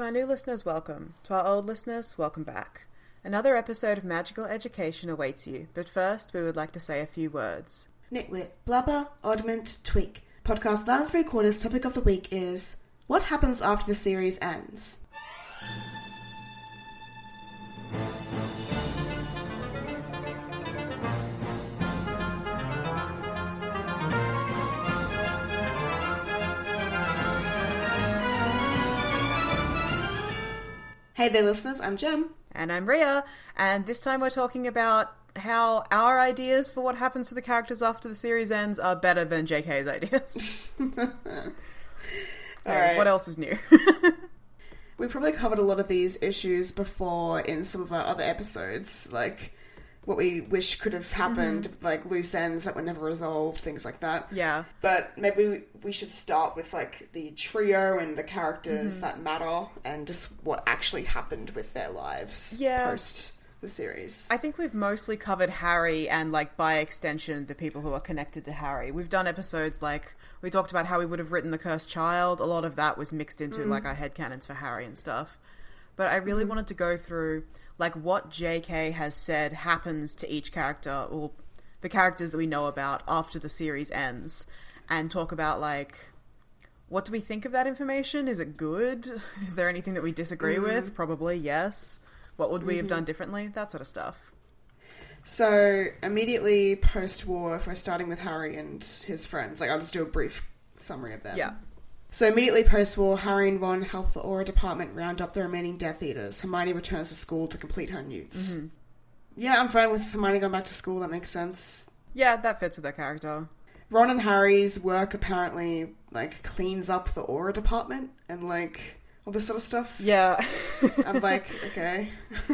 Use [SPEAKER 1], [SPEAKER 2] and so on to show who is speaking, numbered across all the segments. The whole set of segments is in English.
[SPEAKER 1] To our new listeners, welcome. To our old listeners, welcome back. Another episode of Magical Education awaits you, but first we would like to say a few words.
[SPEAKER 2] Nitwit, blubber, oddment, tweak. Podcast nine and three quarters topic of the week is what happens after the series ends. Hey there, listeners. I'm Jen.
[SPEAKER 1] And I'm Ria, and this time we're talking about how our ideas for what happens to the characters after the series ends are better than JK's ideas. Alright, What else is new?
[SPEAKER 2] We probably covered a lot of these issues before in some of our other episodes, like what we wish could have happened, mm-hmm. like loose ends that were never resolved, things like that.
[SPEAKER 1] yeah.
[SPEAKER 2] But maybe we- we should start with like the trio and the characters
[SPEAKER 1] Mm-hmm.
[SPEAKER 2] that matter, and just what actually happened with their lives
[SPEAKER 1] Yeah.
[SPEAKER 2] post the series.
[SPEAKER 1] I think we've mostly covered Harry and, like, by extension, the people who are connected to Harry. We've done episodes like we talked about how we would have written The Cursed Child. A lot of that was mixed into, mm. like, our headcanons for Harry and stuff. But I really mm-hmm. wanted to go through, like, what JK has said happens to each character, or the characters that we know about after the series ends, and talk about, like, what do we think of that information? Is it good? Is there anything that we disagree mm-hmm. with? Probably yes. What would we have mm-hmm. done differently? That sort of stuff.
[SPEAKER 2] So immediately post war, if we're starting with Harry and his friends, like I'll just do a brief summary of them.
[SPEAKER 1] Yeah.
[SPEAKER 2] So immediately post war, Harry and Ron help the Auror department round up the remaining Death Eaters. Hermione returns to school to complete her newts.
[SPEAKER 1] Mm-hmm.
[SPEAKER 2] Yeah, I'm fine with Hermione going back to school. That makes sense.
[SPEAKER 1] Yeah, that fits with her character.
[SPEAKER 2] Ron and Harry's work apparently like cleans up the Auror department and like all this sort of stuff.
[SPEAKER 1] Yeah.
[SPEAKER 2] I'm like, okay.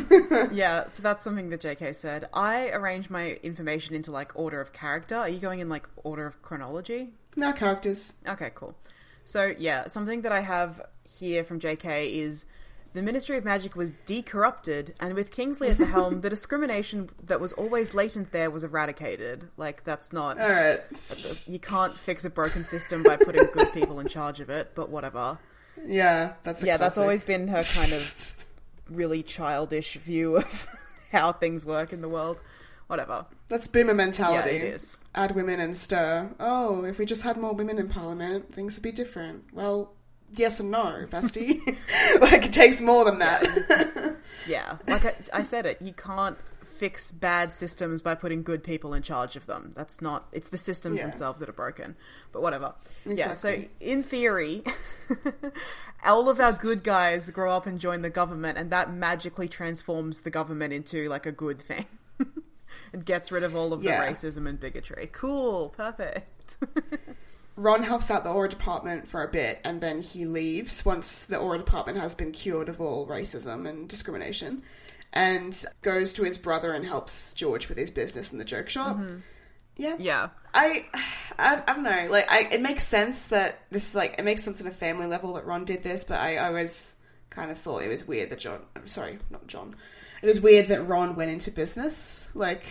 [SPEAKER 1] yeah, so that's something that JK said. I arrange my information into like order of character. Are you going in like order of chronology?
[SPEAKER 2] No, characters.
[SPEAKER 1] Okay, cool. So, yeah, something that I have here from JK is the Ministry of Magic was decorrupted, and with Kingsley at the helm, the discrimination that was always latent there was eradicated. Like, that's not.
[SPEAKER 2] All right.
[SPEAKER 1] You can't fix a broken system by putting good people in charge of it, but whatever.
[SPEAKER 2] Yeah, that's a
[SPEAKER 1] yeah, that's always been her kind of really childish view of how things work in the world. Whatever.
[SPEAKER 2] That's boomer mentality.
[SPEAKER 1] Yeah, it is.
[SPEAKER 2] Add women and stir. Oh, if we just had more women in parliament, things would be different. Well, yes and no, bestie. like it takes more than that.
[SPEAKER 1] Yeah, like I, I said it, you can't fix bad systems by putting good people in charge of them. That's not. It's the systems
[SPEAKER 2] Yeah.
[SPEAKER 1] themselves that are broken. But whatever. Yeah. So in theory, all of our good guys grow up and join the government, and that magically transforms the government into like a good thing. And gets rid of all of
[SPEAKER 2] Yeah.
[SPEAKER 1] the racism and bigotry. Cool, perfect.
[SPEAKER 2] Ron helps out the Auror department for a bit, and then he leaves once the Auror department has been cured of all racism and discrimination, and goes to his brother and helps George with his business in the joke shop. Yeah,
[SPEAKER 1] Mm-hmm. yeah.
[SPEAKER 2] I, I, I don't know. Like, I, it makes sense that this, is like, it makes sense on a family level that Ron did this, but I, I always kind of thought it was weird that John. I'm sorry, not John. It was weird that Ron went into business. Like,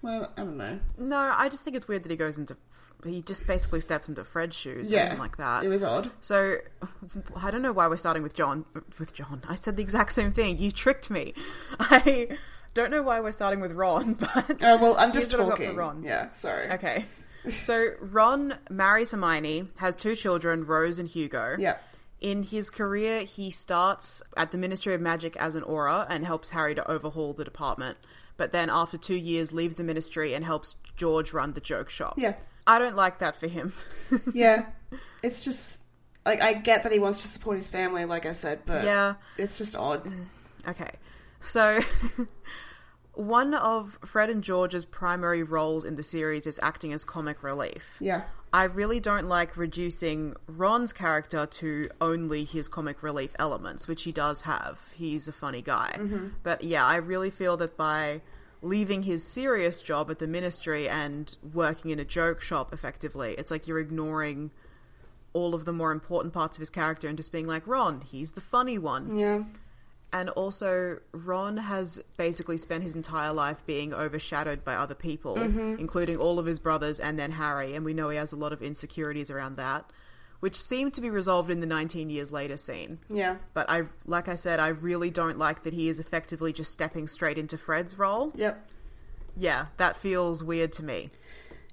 [SPEAKER 2] well, I don't know.
[SPEAKER 1] No, I just think it's weird that he goes into. He just basically steps into Fred's shoes,
[SPEAKER 2] Yeah,
[SPEAKER 1] like that.
[SPEAKER 2] It was odd.
[SPEAKER 1] So, I don't know why we're starting with John. With John, I said the exact same thing. You tricked me. I don't know why we're starting with Ron, but
[SPEAKER 2] Oh well, I'm just
[SPEAKER 1] got for
[SPEAKER 2] talking.
[SPEAKER 1] Ron.
[SPEAKER 2] Yeah, sorry.
[SPEAKER 1] Okay. So Ron marries Hermione, has two children, Rose and Hugo.
[SPEAKER 2] Yeah.
[SPEAKER 1] In his career, he starts at the Ministry of Magic as an auror and helps Harry to overhaul the department. But then, after two years, leaves the ministry and helps George run the joke shop.
[SPEAKER 2] Yeah.
[SPEAKER 1] I don't like that for him.
[SPEAKER 2] Yeah, it's just like I get that he wants to support his family, like I said, but
[SPEAKER 1] Yeah.
[SPEAKER 2] it's just odd. Mm.
[SPEAKER 1] Okay. So, one of Fred and George's primary roles in the series is acting as comic relief.
[SPEAKER 2] Yeah,
[SPEAKER 1] I really don't like reducing Ron's character to only his comic relief elements, which he does have. He's a funny guy. Mm-hmm. But yeah, I really feel that by leaving his serious job at the ministry and working in a joke shop effectively, it's like you're ignoring all of the more important parts of his character and just being like, Ron, he's the funny one.
[SPEAKER 2] Yeah.
[SPEAKER 1] And also, Ron has basically spent his entire life being overshadowed by other people, mm-hmm. including all of his brothers and then Harry. And we know he has a lot of insecurities around that, which seem to be resolved in the 19 years later scene.
[SPEAKER 2] Yeah.
[SPEAKER 1] But I, like I said, I really don't like that he is effectively just stepping straight into Fred's role.
[SPEAKER 2] Yep.
[SPEAKER 1] Yeah, that feels weird to me.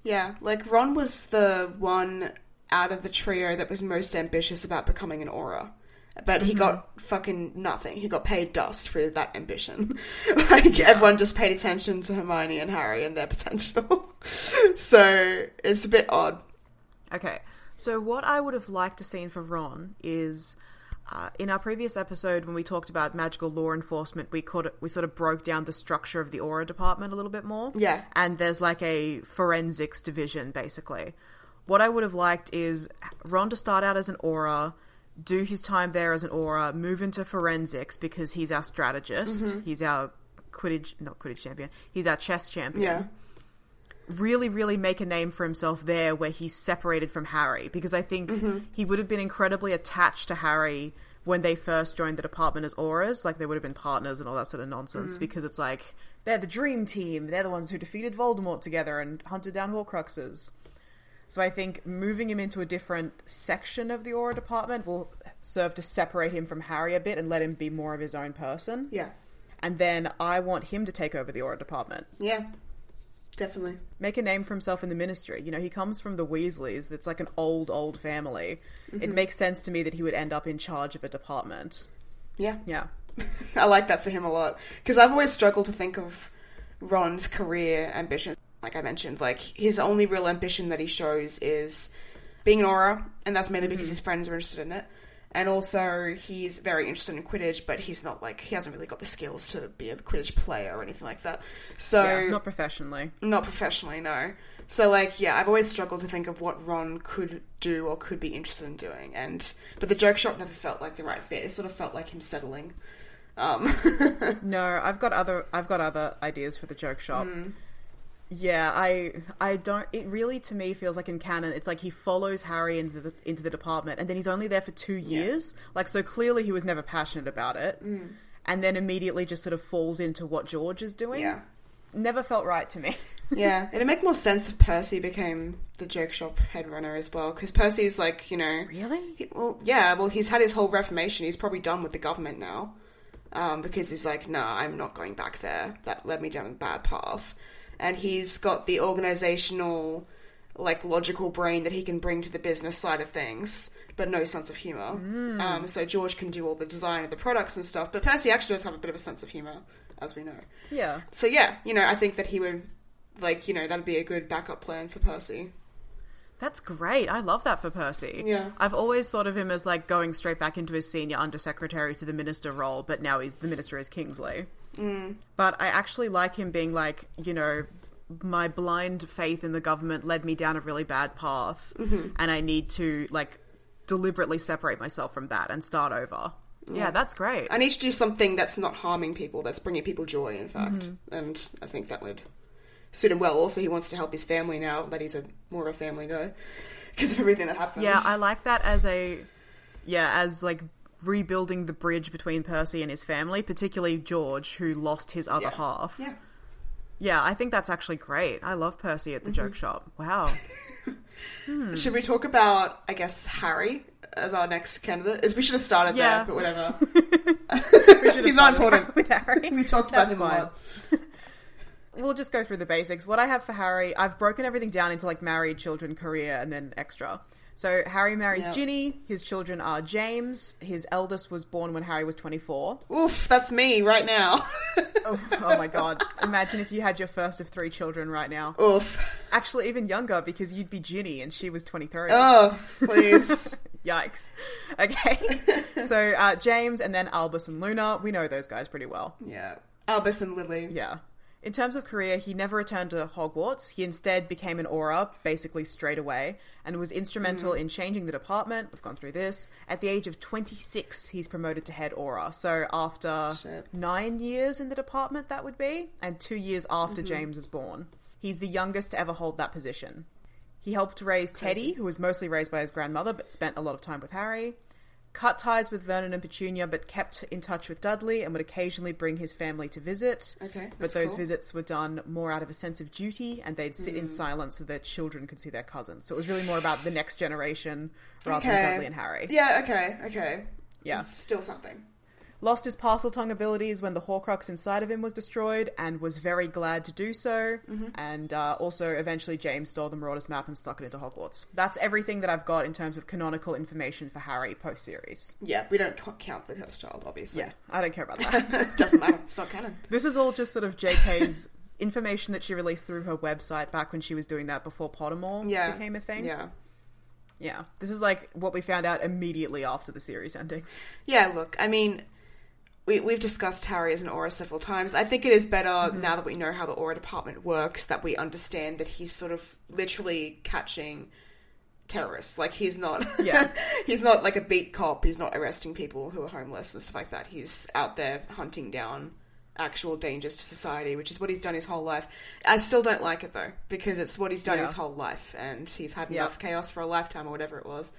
[SPEAKER 2] Yeah, like Ron was the one out of the trio that was most ambitious about becoming an auror. But he got fucking nothing. He got paid dust for that ambition. like everyone just paid attention to Hermione and Harry and their potential. so it's a bit odd.
[SPEAKER 1] Okay, so what I would have liked to seen for Ron is uh, in our previous episode when we talked about magical law enforcement, we could we sort of broke down the structure of the auror department a little bit more.
[SPEAKER 2] Yeah.
[SPEAKER 1] and there's like a forensics division basically. What I would have liked is Ron to start out as an auror, do his time there as an auror, move into forensics because he's our strategist, mm-hmm. he's our Quidditch not Quidditch champion, he's our chess champion
[SPEAKER 2] Yeah.
[SPEAKER 1] really, really make a name for himself there where he's separated from Harry because I think mm-hmm. he would have been incredibly attached to Harry when they first joined the department as aurors. Like they would have been partners and all that sort of nonsense mm-hmm. because it's like they're the dream team. They're the ones who defeated Voldemort together and hunted down Horcruxes. So I think moving him into a different section of the auror department will serve to separate him from Harry a bit and let him be more of his own person.
[SPEAKER 2] Yeah.
[SPEAKER 1] And then I want him to take over the auror department
[SPEAKER 2] Yeah. Definitely.
[SPEAKER 1] make a name for himself in the ministry. You know, he comes from the Weasleys. That's like an old, old family. It mm-hmm. makes sense to me that he would end up in charge of a department.
[SPEAKER 2] Yeah.
[SPEAKER 1] Yeah.
[SPEAKER 2] I like that for him a lot because I've always struggled to think of Ron's career ambition. Like I mentioned, like his only real ambition that he shows is being an auror, and that's mainly because his friends are interested in it. And also, he's very interested in Quidditch, but he's not like he hasn't really got the skills to be a Quidditch player or anything like that. So
[SPEAKER 1] yeah. Not professionally.
[SPEAKER 2] not professionally, no. So like, yeah, I've always struggled to think of what Ron could do or could be interested in doing, and but the joke shop never felt like the right fit. It sort of felt like him settling. Um,
[SPEAKER 1] No, I've got other. I've got other ideas for the joke shop. Yeah, I I don't. It really to me feels like in canon, it's like he follows Harry into the into the department, and then he's only there for two years. Like so, clearly he was never passionate about it, and then immediately just sort of falls into what George is doing.
[SPEAKER 2] yeah.
[SPEAKER 1] never felt right to me.
[SPEAKER 2] Yeah, it'd make more sense if Percy became the joke shop head runner as well, because Percy's like, you know,
[SPEAKER 1] Really?
[SPEAKER 2] he- well, yeah, well, he's had his whole reformation. He's probably done with the government now, um, because he's like, nah, I'm not going back there. That led me down a bad path, and he's got the organizational, like, logical brain that he can bring to the business side of things. But no sense of humor. Um, so George can do all the design of the products and stuff. But Percy actually does have a bit of a sense of humor, as we know.
[SPEAKER 1] Yeah.
[SPEAKER 2] So yeah, you know, I think that he would like, you know, that'd be a good backup plan for Percy.
[SPEAKER 1] That's great. I love that for Percy.
[SPEAKER 2] Yeah.
[SPEAKER 1] I've always thought of him as like going straight back into his senior undersecretary to the minister role, but now he's the minister is Kingsley. Mm. But I actually like him being like, you know, my blind faith in the government led me down a really bad path, and I need to like deliberately separate myself from that and start over. Yeah, that's great.
[SPEAKER 2] I need to do something that's not harming people, that's bringing people joy, in fact. And I think that would suit him well. Also, he wants to help his family now that he's a more of a family guy because of everything that happens.
[SPEAKER 1] Yeah, I like that as a yeah, as like rebuilding the bridge between Percy and his family, particularly George, who lost his other
[SPEAKER 2] Yeah.
[SPEAKER 1] half.
[SPEAKER 2] Yeah.
[SPEAKER 1] Yeah, I think that's actually great. I love Percy at the mm-hmm. joke shop. Wow.
[SPEAKER 2] Should we talk about, I guess, Harry as our next candidate? Is we should have started
[SPEAKER 1] Yeah.
[SPEAKER 2] there, but whatever. He's not important.
[SPEAKER 1] with Harry.
[SPEAKER 2] we talked about him a
[SPEAKER 1] fine.
[SPEAKER 2] lot.
[SPEAKER 1] We'll just go through the basics. What I have for Harry, I've broken everything down into like married, children, career, and then extra. So Harry marries
[SPEAKER 2] Yeah.
[SPEAKER 1] Ginny. His children are James. His eldest was born when Harry was 24.
[SPEAKER 2] Oof, that's me right now.
[SPEAKER 1] Oh, oh my god. Imagine if you had your first of three children right now.
[SPEAKER 2] Oof.
[SPEAKER 1] Actually, even younger because you'd be Ginny and she was 23.
[SPEAKER 2] Oh, please.
[SPEAKER 1] Yikes. Okay. so uh, James and then Albus and Luna. We know those guys pretty well.
[SPEAKER 2] yeah. Albus and Lily.
[SPEAKER 1] Yeah. In terms of career, he never returned to Hogwarts. He instead became an Auror, basically straight away, and was instrumental hmm. in changing the department. We've gone through this. At the age of 26, he's promoted to head Auror. So after
[SPEAKER 2] Shit.
[SPEAKER 1] nine years in the department, that would be, and two years after mm-hmm. James was born. He's the youngest to ever hold that position. He helped raise Teddy, who was mostly raised by his grandmother but spent a lot of time with Harry. Cut ties with Vernon and Petunia, but kept in touch with Dudley and would occasionally bring his family to visit.
[SPEAKER 2] Okay,
[SPEAKER 1] but those
[SPEAKER 2] cool.
[SPEAKER 1] visits were done more out of a sense of duty, and they'd sit in hmm. silence so their children could see their cousins. So it was really more about the next generation rather than Dudley and Harry.
[SPEAKER 2] Yeah, okay, okay.
[SPEAKER 1] Yeah.
[SPEAKER 2] It's still something.
[SPEAKER 1] Lost his Parseltongue abilities when the Horcrux inside of him was destroyed, and was very glad to do so.
[SPEAKER 2] Mm-hmm.
[SPEAKER 1] And uh, also, eventually, James stole the Marauders map and stuck it into Hogwarts. That's everything that I've got in terms of canonical information for Harry post series.
[SPEAKER 2] Yeah, we don't count the cursed child, obviously.
[SPEAKER 1] Yeah, I don't care about that.
[SPEAKER 2] Doesn't matter. It's not canon.
[SPEAKER 1] this is all just sort of JK's information that she released through her website back when she was doing that before Pottermore
[SPEAKER 2] Yeah.
[SPEAKER 1] became a thing.
[SPEAKER 2] Yeah.
[SPEAKER 1] Yeah. This is like what we found out immediately after the series ending.
[SPEAKER 2] Yeah, look, I mean, we, we've discussed Harry as an auror several times. I think it is better
[SPEAKER 1] Mm-hmm.
[SPEAKER 2] now that we know how the auror department works that we understand that he's sort of literally catching terrorists. Like he's not,
[SPEAKER 1] Yeah.
[SPEAKER 2] he's not like a beat cop. He's not arresting people who are homeless and stuff like that. He's out there hunting down actual dangers to society, which is what he's done his whole life. I still don't like it though because it's what he's done
[SPEAKER 1] Yeah.
[SPEAKER 2] his whole life, and he's had
[SPEAKER 1] Yeah.
[SPEAKER 2] enough chaos for a lifetime or whatever it was.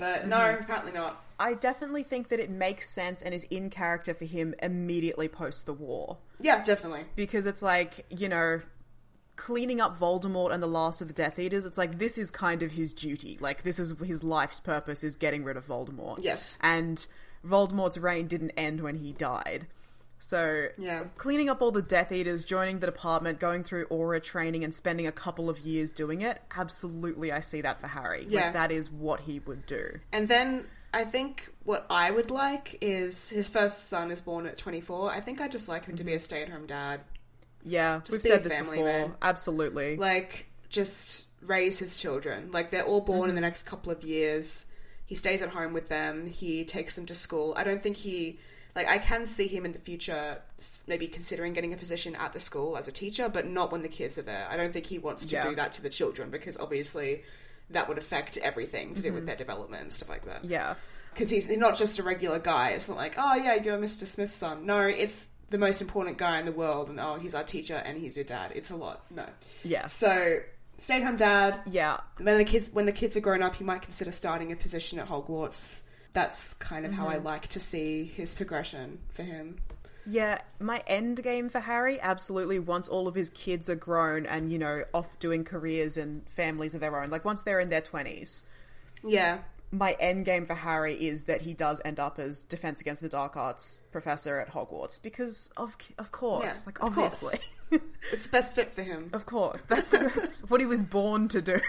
[SPEAKER 2] But no,
[SPEAKER 1] Mm-hmm.
[SPEAKER 2] apparently not.
[SPEAKER 1] I definitely think that it makes sense and is in character for him immediately post the war.
[SPEAKER 2] Yeah, definitely.
[SPEAKER 1] Because it's like, you know, cleaning up Voldemort and the last of the Death Eaters, it's like this is kind of his duty. Like this is his life's purpose is getting rid of Voldemort.
[SPEAKER 2] Yes.
[SPEAKER 1] And Voldemort's reign didn't end when he died. So,
[SPEAKER 2] Yeah.
[SPEAKER 1] cleaning up all the Death Eaters, joining the department, going through auror training, and spending a couple of years doing it, absolutely, I see that for Harry.
[SPEAKER 2] Yeah.
[SPEAKER 1] Like, that is what he would do.
[SPEAKER 2] And then I think what I would like is his first son is born at 24. I think I'd just like him to be a mm-hmm. stay at home dad.
[SPEAKER 1] Yeah, we've
[SPEAKER 2] be
[SPEAKER 1] said this
[SPEAKER 2] family
[SPEAKER 1] before.
[SPEAKER 2] man.
[SPEAKER 1] Absolutely.
[SPEAKER 2] Like, just raise his children. Like, they're all born in the mm-hmm. next couple of years. He stays at home with them. He takes them to school. I don't think he. Like, I can see him in the future maybe considering getting a position at the school as a teacher, but not when the kids are there. I don't think he wants to
[SPEAKER 1] Yeah.
[SPEAKER 2] do that to the children because obviously that would affect everything to do
[SPEAKER 1] Mm-hmm.
[SPEAKER 2] with their development and stuff like that.
[SPEAKER 1] yeah.
[SPEAKER 2] because he's not just a regular guy. It's not like, oh yeah, you're Mr. Smith's son. No, it's the most important guy in the world, and oh, he's our teacher and he's your dad. It's a lot. No.
[SPEAKER 1] Yeah.
[SPEAKER 2] So stay at home dad.
[SPEAKER 1] Yeah.
[SPEAKER 2] When the kids when the kids are grown up, he might consider starting a position at Hogwarts. That's kind of how I mm-hmm. like to see his progression for him.
[SPEAKER 1] Yeah, my end game for Harry, absolutely, once all of his kids are grown and, you know, off doing careers and families of their own, like once they're in their 20s,
[SPEAKER 2] Yeah.
[SPEAKER 1] my end game for Harry is that he does end up as Defense Against the Dark Arts professor at Hogwarts because of of course,
[SPEAKER 2] Yeah,
[SPEAKER 1] like
[SPEAKER 2] of course.
[SPEAKER 1] obviously.
[SPEAKER 2] It's the best fit for him.
[SPEAKER 1] of course. That's, that's what he was born to do.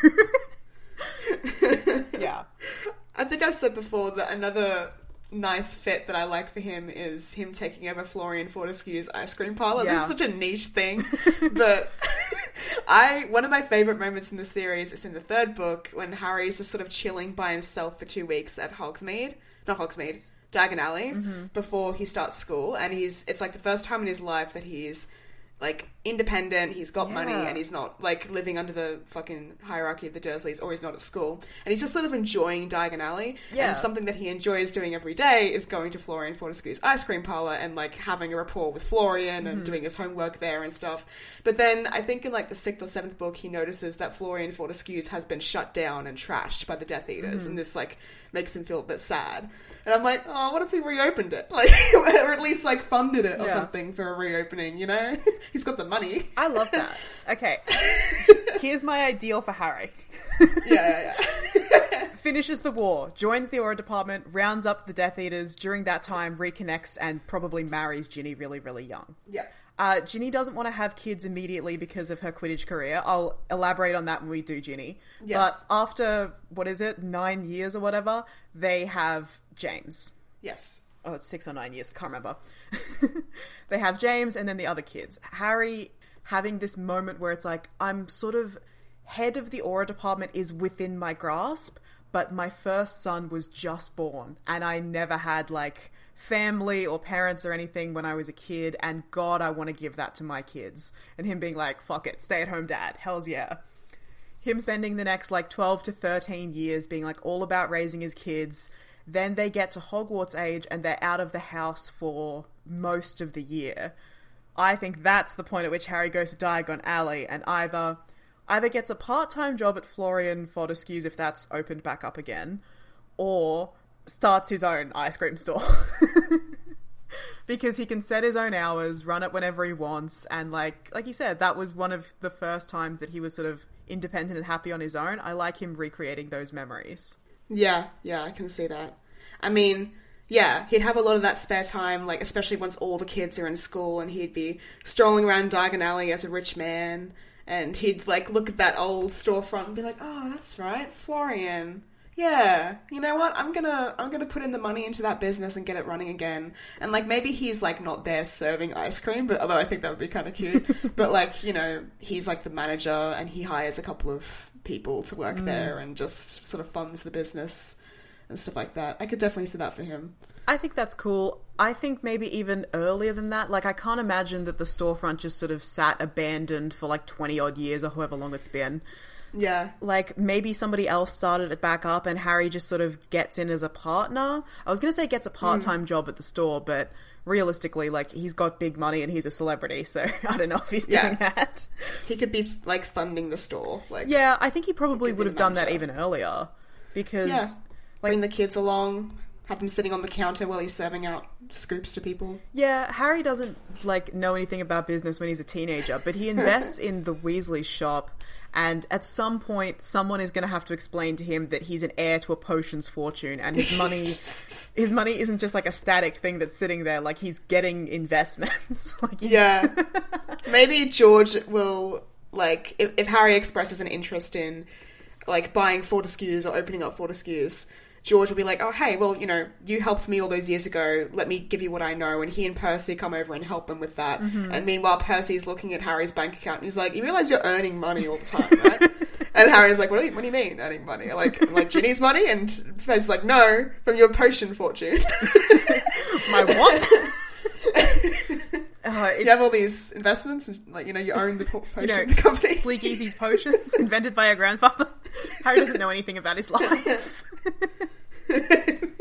[SPEAKER 1] yeah.
[SPEAKER 2] I think I've said before that another nice fit that I like for him is him taking over Florian Fortescue's ice cream parlor. This is such a niche thing, but I one of my favorite moments in the series is in the third book when Harry's just sort of chilling by himself for two weeks at Hogsmeade, not Hogsmeade, Diagon Alley, mm-hmm. before he starts school, and he's it's like the first time in his life that he's like independent, he's got money, and he's not like living under the fucking hierarchy of the Dursleys, or he's not at school, and he's just sort of enjoying Diagon Alley.
[SPEAKER 1] Yeah.
[SPEAKER 2] And something that he enjoys doing every day is going to Florian Fortescue's ice cream parlor and like having a rapport with Florian
[SPEAKER 1] Mm-hmm.
[SPEAKER 2] and doing his homework there and stuff. But then I think in like the sixth or seventh book, he notices that Florian Fortescue's has been shut down and trashed by the Death Eaters,
[SPEAKER 1] Mm-hmm.
[SPEAKER 2] and this like makes him feel a bit sad. And I'm like, oh, what if he reopened it? Like, or at least like funded it or
[SPEAKER 1] Yeah.
[SPEAKER 2] something for a reopening, you know? He's got the money.
[SPEAKER 1] I love that. Okay. Here's my ideal for Harry.
[SPEAKER 2] Yeah, yeah, yeah.
[SPEAKER 1] finishes the war, joins the Auror Department, rounds up the Death Eaters, during that time reconnects and probably marries Ginny really, really young.
[SPEAKER 2] Yeah.
[SPEAKER 1] Uh, Ginny doesn't want to have kids immediately because of her Quidditch career. I'll elaborate on that when we do Ginny.
[SPEAKER 2] Yes.
[SPEAKER 1] But after, what is it, nine years or whatever, they have James.
[SPEAKER 2] Yes.
[SPEAKER 1] Oh, it's six or nine years. Can't remember. they have James and then the other kids. Harry having this moment where it's like, I'm sort of head of the auror department is within my grasp, but my first son was just born and I never had like family or parents or anything when I was a kid, and God, I want to give that to my kids. And him being like, fuck it, stay at home dad, hells yeah. Him spending the next like 12 to 13 years being like all about raising his kids. Then they get to Hogwarts age and they're out of the house for most of the year. I think that's the point at which Harry goes to Diagon Alley and either either gets a part-time job at Florian Fortescue's if that's opened back up again, or starts his own ice cream store. because he can set his own hours, run it whenever he wants, and like like you said, that was one of the first times that he was sort of independent and happy on his own. I like him recreating those memories.
[SPEAKER 2] Yeah, yeah, I can see that. I mean, yeah, he'd have a lot of that spare time, like especially once all the kids are in school, and he'd be strolling around Diagon Alley as a rich man, and he'd like look at that old storefront and be like, "Oh, that's right, Florian." Yeah, you know what? I'm gonna I'm gonna put in the money into that business and get it running again. And like maybe he's like not there serving ice cream, but although I think that would be kind of cute. but like you know he's like the manager and he hires a couple of people to work mm. there and just sort of funds the business and stuff like that. I could definitely see that for him.
[SPEAKER 1] I think that's cool. I think maybe even earlier than that. Like, I can't imagine that the storefront just sort of sat abandoned for like 20 odd years or however long it's been.
[SPEAKER 2] Yeah,
[SPEAKER 1] Like, maybe somebody else started it back up and Harry just sort of gets in as a partner. I was going to say gets a part time mm. job at the store, but realistically, like, he's got big money and he's a celebrity, so I don't know if he's doing
[SPEAKER 2] Yeah.
[SPEAKER 1] that.
[SPEAKER 2] he could be like funding the store. Like
[SPEAKER 1] Yeah, I think he probably would have done that even earlier because.
[SPEAKER 2] yeah. Bring the kids along, have them sitting on the counter while he's serving out scoops to people.
[SPEAKER 1] Yeah, Harry doesn't like know anything about business when he's a teenager, but he invests in the Weasley shop. And at some point, someone is going to have to explain to him that he's an heir to a potions fortune, and his money, his money isn't just like a static thing that's sitting there. Like he's getting investments. like
[SPEAKER 2] Yeah. Maybe George will like if, if Harry expresses an interest in like buying Fortescue's or opening up Fortescue's, George will be like, "Oh, hey, well, you know, you helped me all those years ago. Let me give you what I know." And he and Percy come over and help him with that. Mm-hmm. And meanwhile, Percy's looking at Harry's bank account and he's like, "You realize you're earning money all the time, right?" and Harry's like, "What do you, what do you mean earning money? Like, like Ginny's money?" And Percy's like, "No, from your potion fortune."
[SPEAKER 1] my what? Uh,
[SPEAKER 2] you have all these investments, and like you know, you own the po-
[SPEAKER 1] you know,
[SPEAKER 2] company.
[SPEAKER 1] Sleekeazy's potions invented by a grandfather. Harry doesn't know anything about his life.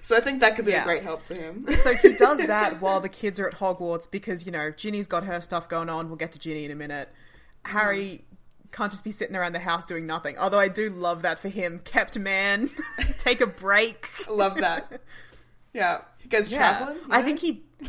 [SPEAKER 2] So I think that could be
[SPEAKER 1] Yeah.
[SPEAKER 2] a great help to him.
[SPEAKER 1] So he does that while the kids are at Hogwarts because, you know, Ginny's got her stuff going on. We'll get to Ginny in a minute. Harry can't just be sitting around the house doing nothing. Although I do love that for him. Kept man. Take a break.
[SPEAKER 2] I love that. Yeah, goes
[SPEAKER 1] Yeah.
[SPEAKER 2] traveling. you
[SPEAKER 1] I think he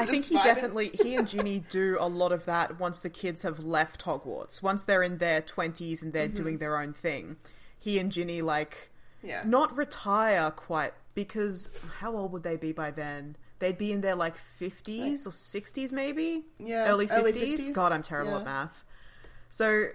[SPEAKER 1] I think he definitely he and Ginny do a lot of that once the kids have left Hogwarts. Once they're in their twenties and they're mm-hmm. doing their own thing. He and Ginny like
[SPEAKER 2] Yeah.
[SPEAKER 1] not retire quite because how old would they be by then? They'd be in their like fifties or sixties maybe?
[SPEAKER 2] Yeah,
[SPEAKER 1] Early fifties?
[SPEAKER 2] 50s,
[SPEAKER 1] God, I'm terrible
[SPEAKER 2] yeah.
[SPEAKER 1] at math. So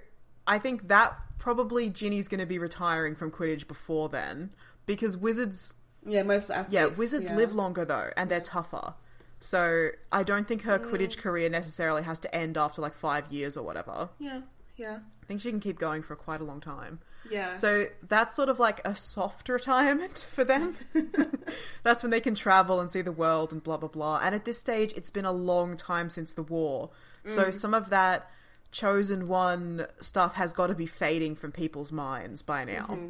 [SPEAKER 1] I think that probably Ginny's gonna be retiring from Quidditch before then. Because wizards
[SPEAKER 2] Yeah, most athletes.
[SPEAKER 1] yeah, wizards
[SPEAKER 2] yeah.
[SPEAKER 1] live longer though, and they're tougher. So I don't think her. Quidditch career necessarily has to end after like five years or whatever.
[SPEAKER 2] Yeah, yeah,
[SPEAKER 1] I think she can keep going for quite a long time.
[SPEAKER 2] yeah.
[SPEAKER 1] So that's sort of like a soft retirement for them. that's when they can travel and see the world and blah blah blah. And at this stage, it's been a long time since the war, so
[SPEAKER 2] Mm.
[SPEAKER 1] some of that chosen one stuff has got to be fading from people's minds by now.
[SPEAKER 2] Mm-hmm.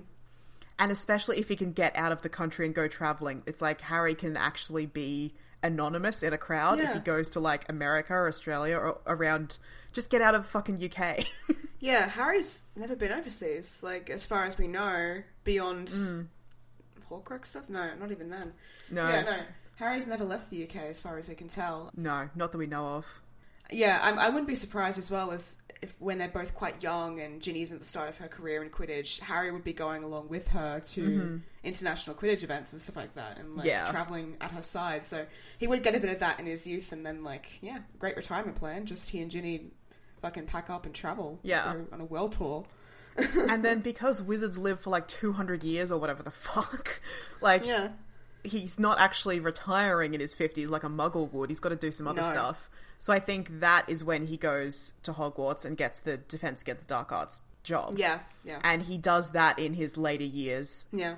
[SPEAKER 1] And especially if he can get out of the country and go traveling, it's like Harry can actually be anonymous in a crowd if he goes to like America or Australia or around. Just get out of fucking UK.
[SPEAKER 2] yeah, Harry's never been overseas, like as far as we know, beyond Horcrux stuff. No, not even then.
[SPEAKER 1] Mm. No.
[SPEAKER 2] yeah, no. Harry's never left the UK, as far as we can tell.
[SPEAKER 1] no, not that we know of.
[SPEAKER 2] Yeah, I, I wouldn't be surprised as well as if when they're both quite young and Ginny's at the start of her career in Quidditch, Harry would be going along with her to mm-hmm. international Quidditch events and stuff like that, and like
[SPEAKER 1] Yeah.
[SPEAKER 2] traveling at her side. So he would get a bit of that in his youth, and then like yeah, great retirement plan. Just he and Ginny fucking pack up and travel.
[SPEAKER 1] Yeah.
[SPEAKER 2] on a world tour.
[SPEAKER 1] and then because wizards live for like 200 years or whatever the fuck, like
[SPEAKER 2] Yeah,
[SPEAKER 1] he's not actually retiring in his 50s like a muggle would. He's got to do some other
[SPEAKER 2] No.
[SPEAKER 1] stuff. So I think that is when he goes to Hogwarts and gets the Defense Against the Dark Arts job.
[SPEAKER 2] yeah, yeah,
[SPEAKER 1] And he does that in his later years.
[SPEAKER 2] yeah.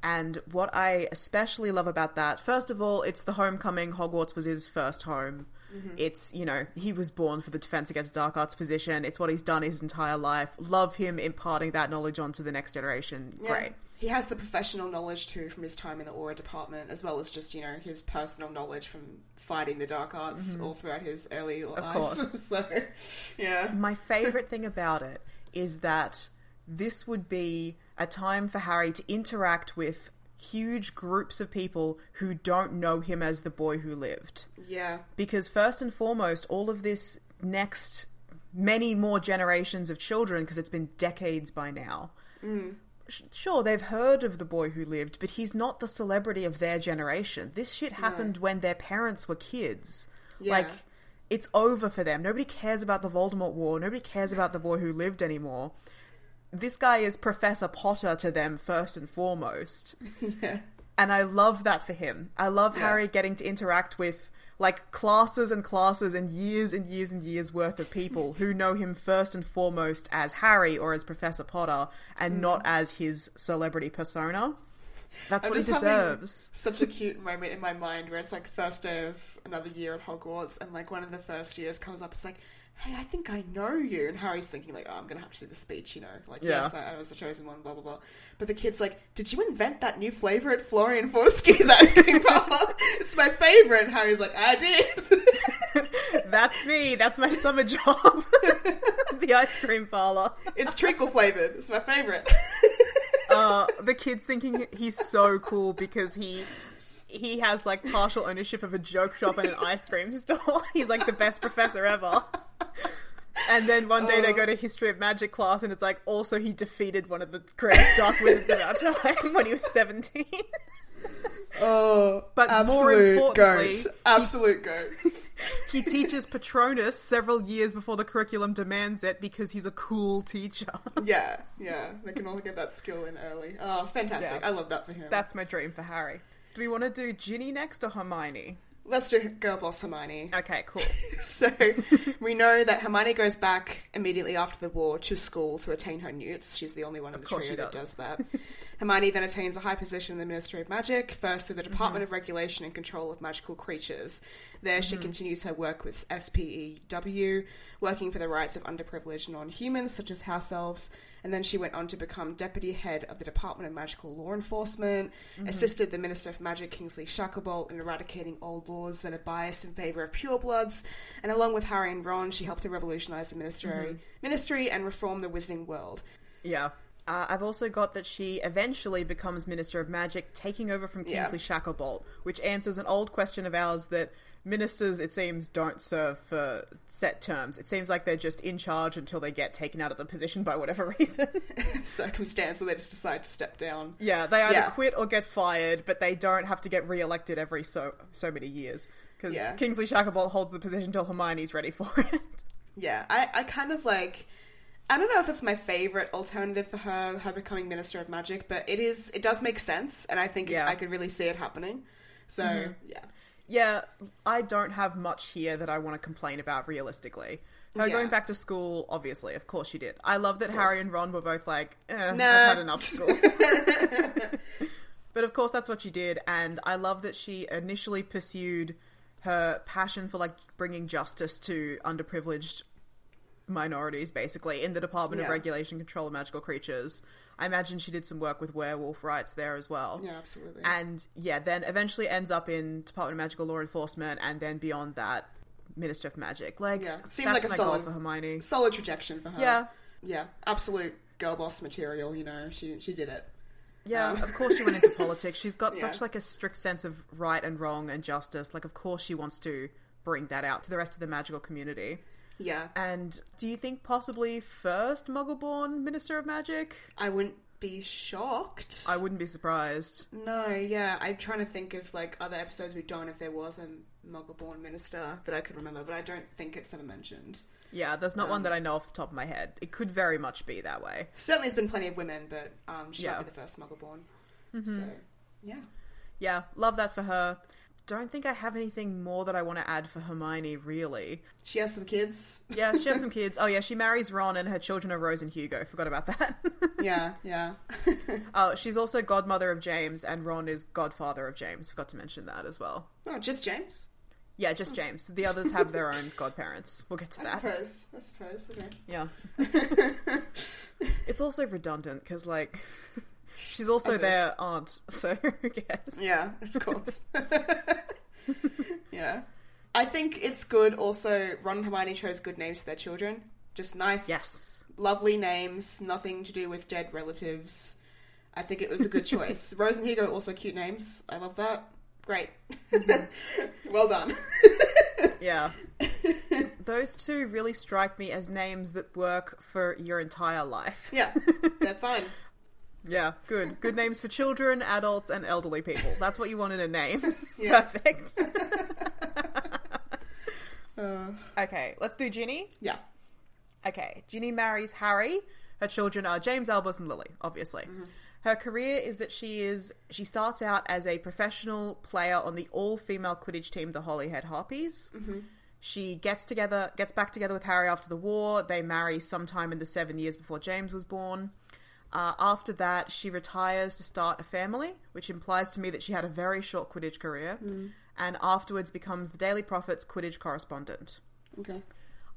[SPEAKER 1] And what I especially love about that, first of all, it's the homecoming. Hogwarts was his first home. Mm-hmm. It's, you know, he was born for the Defense Against Dark Arts position. It's what he's done his entire life. Love him imparting that knowledge onto the next generation.
[SPEAKER 2] Yeah.
[SPEAKER 1] Great.
[SPEAKER 2] He has the professional knowledge too from his time in the Auror department, as well as just you know his personal knowledge from fighting the dark arts mm-hmm. all throughout his early life.
[SPEAKER 1] Of course.
[SPEAKER 2] so, yeah,
[SPEAKER 1] My favorite thing about it is that this would be a time for Harry to interact with huge groups of people who don't know him as the boy who lived.
[SPEAKER 2] yeah,
[SPEAKER 1] Because, first and foremost, all of this next many more generations of children, because it's been decades by now. sh- Sure, they've heard of the boy who lived, but he's not the celebrity of their generation. This shit happened when their parents were kids.
[SPEAKER 2] Yeah.
[SPEAKER 1] Like, it's over for them. Nobody cares about the Voldemort War. Nobody cares about the boy who lived anymore. This guy is Professor Potter to them first and foremost.
[SPEAKER 2] yeah,
[SPEAKER 1] And I love that for him. I love Harry getting to interact with like classes and classes and years and years and years worth of people who know him first and foremost as Harry or as Professor Potter and mm. not as his celebrity persona. That's
[SPEAKER 2] I'm
[SPEAKER 1] what he deserves.
[SPEAKER 2] Such a cute moment in my mind where it's like first day of another year at Hogwarts, and like one of the first years comes up. It's like, hey, I think I know you, and Harry's thinking like, oh, I'm gonna have to do the speech, you know, like
[SPEAKER 1] Yeah.
[SPEAKER 2] yes, I, I was the chosen one, blah blah blah. But the kid's like, did you invent that new flavor at Florian Fortescue's ice cream parlor? it's my favorite. And Harry's like, I did.
[SPEAKER 1] That's me. That's my summer job. the ice cream parlor.
[SPEAKER 2] it's treacle flavored. It's my favorite.
[SPEAKER 1] uh, the kid's thinking he's so cool because he he has like partial ownership of a joke shop and an ice cream store. He's like the best professor ever. And then one day they go to history of magic class, and it's like also he defeated one of the greatest dark wizards of our time when he was seventeen.
[SPEAKER 2] oh,
[SPEAKER 1] But more
[SPEAKER 2] absolute
[SPEAKER 1] importantly,
[SPEAKER 2] goat. absolute goat.
[SPEAKER 1] He teaches Patronus several years before the curriculum demands it because he's a cool teacher.
[SPEAKER 2] yeah, yeah. They can all get that skill in early. Oh, fantastic!
[SPEAKER 1] Yeah.
[SPEAKER 2] I love that for him.
[SPEAKER 1] That's my dream for Harry. Do we want to do Ginny next or Hermione?
[SPEAKER 2] Let's do Girl Boss Hermione.
[SPEAKER 1] Okay, cool.
[SPEAKER 2] So we know that Hermione goes back immediately after the war to school to attain her newts. She's the only one in the trio that
[SPEAKER 1] does.
[SPEAKER 2] that. Hermione then attains a high position in the Ministry of Magic, first through the Department
[SPEAKER 1] Mm-hmm.
[SPEAKER 2] of Regulation and Control of Magical Creatures. There she continues her work with SPEW, working for the rights of underprivileged non-humans such as house elves. And then she went on to become deputy head of the Department of Magical Law Enforcement,
[SPEAKER 1] Mm-hmm.
[SPEAKER 2] assisted the Minister of Magic Kingsley Shacklebolt in eradicating old laws that are biased in favour of purebloods, and along with Harry and Ron, she helped to revolutionise the ministry,
[SPEAKER 1] Mm-hmm.
[SPEAKER 2] ministry and reform the Wizarding world.
[SPEAKER 1] Yeah. Uh, I've also got that she eventually becomes Minister of Magic, taking over from
[SPEAKER 2] Yeah.
[SPEAKER 1] Kingsley Shacklebolt, which answers an old question of ours that ministers, it seems, don't serve for set terms. It seems like they're just in charge until they get taken out of the position by whatever reason.
[SPEAKER 2] Circumstance, or they just decide to step down.
[SPEAKER 1] yeah, they either
[SPEAKER 2] Yeah.
[SPEAKER 1] quit or get fired, but they don't have to get re-elected every so so many years. Because
[SPEAKER 2] Yeah.
[SPEAKER 1] Kingsley Shacklebolt holds the position until Hermione's ready for it.
[SPEAKER 2] Yeah, I, I kind of like. I don't know if it's my favorite alternative for her, her becoming Minister of Magic, but it is. It does make sense, and I think
[SPEAKER 1] Yeah.
[SPEAKER 2] I could really see it happening. So mm-hmm. yeah,
[SPEAKER 1] Yeah, I don't have much here that I want to complain about realistically. Her
[SPEAKER 2] Yeah.
[SPEAKER 1] going back to school, obviously, of course she did. I love that Harry and Ron were both like, eh,
[SPEAKER 2] Nah.
[SPEAKER 1] I've had enough school. but of course, that's what she did, and I love that she initially pursued her passion for like bringing justice to underprivileged minorities, basically, in the Department of Regulation Control of Magical Creatures. I imagine she did some work with werewolf rights there as well.
[SPEAKER 2] yeah, absolutely.
[SPEAKER 1] And yeah, then eventually ends up in Department of Magical Law Enforcement, and then beyond that, Minister of Magic. Like,
[SPEAKER 2] Yeah, seems like a solid-
[SPEAKER 1] for Hermione.
[SPEAKER 2] Solid trajectory for her.
[SPEAKER 1] Yeah.
[SPEAKER 2] yeah, absolute girl boss material. You know, she she did it.
[SPEAKER 1] Yeah,
[SPEAKER 2] Um,
[SPEAKER 1] of course she went into politics. She's got
[SPEAKER 2] Yeah.
[SPEAKER 1] such like a strict sense of right and wrong and justice. Like, of course she wants to bring that out to the rest of the magical community.
[SPEAKER 2] Yeah,
[SPEAKER 1] And do you think possibly first Muggle-born Minister of Magic?
[SPEAKER 2] I wouldn't be shocked.
[SPEAKER 1] I wouldn't be surprised.
[SPEAKER 2] No, yeah, I'm trying to think of like other episodes we've done if there was a Muggle-born minister that I could remember, but I don't think it's ever mentioned.
[SPEAKER 1] Yeah, there's not one that I know off the top of my head. It could very much be that way.
[SPEAKER 2] Certainly, there's been plenty of women, but um, she
[SPEAKER 1] Yeah.
[SPEAKER 2] might be the first Muggle-born. So, yeah,
[SPEAKER 1] Yeah, love that for her. Don't think I have anything more that I want to add for Hermione, really.
[SPEAKER 2] She has some kids.
[SPEAKER 1] Yeah, she has some kids. Oh, yeah, she marries Ron, and her children are Rose and Hugo. Forgot about that.
[SPEAKER 2] Yeah, yeah.
[SPEAKER 1] oh, she's also godmother of James, and Ron is godfather of James. Forgot to mention that as well.
[SPEAKER 2] oh, just James.
[SPEAKER 1] Yeah, just James. The others have their own godparents. We'll get to
[SPEAKER 2] I
[SPEAKER 1] that.
[SPEAKER 2] suppose. I suppose. Okay.
[SPEAKER 1] Yeah. it's also redundant because, like, she's also
[SPEAKER 2] As if.
[SPEAKER 1] their aunt, so who cares?
[SPEAKER 2] Yeah, of course. yeah. I think it's good also Ron and Hermione chose good names for their children. Just nice,
[SPEAKER 1] Yes.
[SPEAKER 2] lovely names, nothing to do with dead relatives. I think it was a good choice. Rose and Hugo also cute names. I love that. Great. Mm-hmm. well done.
[SPEAKER 1] Yeah. Those two really strike me as names that work for your entire life.
[SPEAKER 2] yeah, they're fine.
[SPEAKER 1] Yeah, good. Good names for children, adults, and elderly people. That's what you want in a name.
[SPEAKER 2] Yeah.
[SPEAKER 1] Perfect.
[SPEAKER 2] Uh,
[SPEAKER 1] okay, let's do Ginny.
[SPEAKER 2] yeah.
[SPEAKER 1] Okay, Ginny marries Harry. Her children are James Albus and Lily, obviously. Her career is that she is she starts out as a professional player on the all-female Quidditch team, the Holyhead Harpies. She gets together, gets back together with Harry after the war. They marry sometime in the seven years before James was born. Uh, after that, she retires to start a family, which implies to me that she had a very short Quidditch career, and afterwards becomes the Daily Prophet's Quidditch correspondent.
[SPEAKER 2] Okay.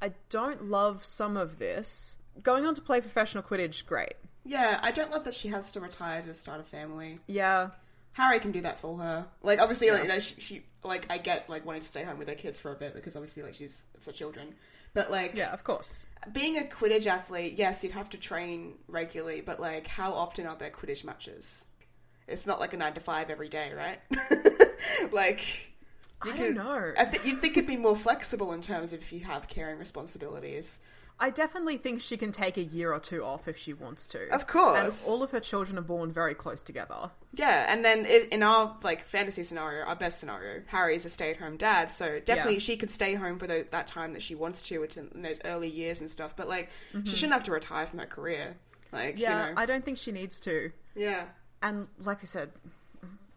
[SPEAKER 1] I don't love some of this. Going on to play professional Quidditch, great.
[SPEAKER 2] Yeah, I don't love that she has to retire to start a family.
[SPEAKER 1] Yeah,
[SPEAKER 2] Harry can do that for her. Like obviously, like, you know, she, she like I get like wanting to stay home with her kids for a bit because obviously like she's it's her children. But like
[SPEAKER 1] yeah, of course.
[SPEAKER 2] Being a Quidditch athlete, yes, you'd have to train regularly, but like how often are there Quidditch matches? It's not like a nine to five every day, right? like you
[SPEAKER 1] I don't know.
[SPEAKER 2] I think you'd think it'd be more flexible in terms of if you have caring responsibilities.
[SPEAKER 1] I definitely think she can take a year or two off if she wants to.
[SPEAKER 2] Of course.
[SPEAKER 1] And all of her children are born very close together.
[SPEAKER 2] Yeah, and then in our like fantasy scenario, our best scenario, Harry's a stay-at-home dad, so definitely
[SPEAKER 1] Yeah.
[SPEAKER 2] she could stay home for the, that time that she wants to, which in those early years and stuff. But like,
[SPEAKER 1] Mm-hmm.
[SPEAKER 2] she shouldn't have to retire from her career. Like,
[SPEAKER 1] Yeah,
[SPEAKER 2] you know,
[SPEAKER 1] I don't think she needs to.
[SPEAKER 2] yeah,
[SPEAKER 1] And like I said,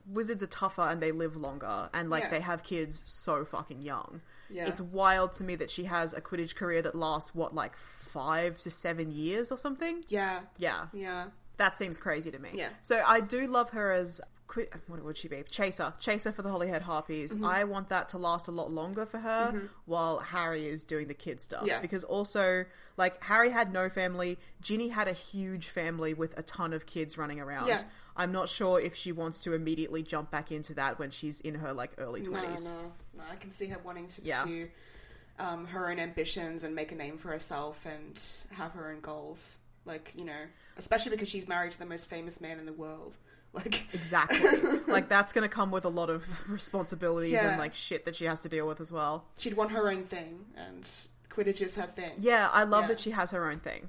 [SPEAKER 1] wizards are tougher and they live longer and like
[SPEAKER 2] Yeah.
[SPEAKER 1] they have kids so fucking young.
[SPEAKER 2] Yeah.
[SPEAKER 1] It's wild to me that she has a Quidditch career that lasts what like 5 to 7 years or something.
[SPEAKER 2] yeah,
[SPEAKER 1] Yeah.
[SPEAKER 2] yeah,
[SPEAKER 1] That seems crazy to me.
[SPEAKER 2] Yeah.
[SPEAKER 1] So I do love her as what would she be? Chaser, chaser for the Holyhead Harpies.
[SPEAKER 2] Mm-hmm.
[SPEAKER 1] I want that to last a lot longer for her while Harry is doing the kid stuff.
[SPEAKER 2] Yeah.
[SPEAKER 1] Because also, like Harry had no family, Ginny had a huge family with a ton of kids running around.
[SPEAKER 2] Yeah.
[SPEAKER 1] I'm not sure if she wants to immediately jump back into that when she's in her like early twenties.
[SPEAKER 2] no, no. I can see her wanting to
[SPEAKER 1] Yeah.
[SPEAKER 2] pursue um, her own ambitions and make a name for herself and have her own goals. Like, you know, especially because she's married to the most famous man in the world. Like,
[SPEAKER 1] Exactly. like that's gonna come with a lot of responsibilities
[SPEAKER 2] Yeah.
[SPEAKER 1] and like shit that she has to deal with as well.
[SPEAKER 2] she'd want her own thing, and Quidditch is her thing.
[SPEAKER 1] Yeah, I love
[SPEAKER 2] Yeah.
[SPEAKER 1] that she has her own thing.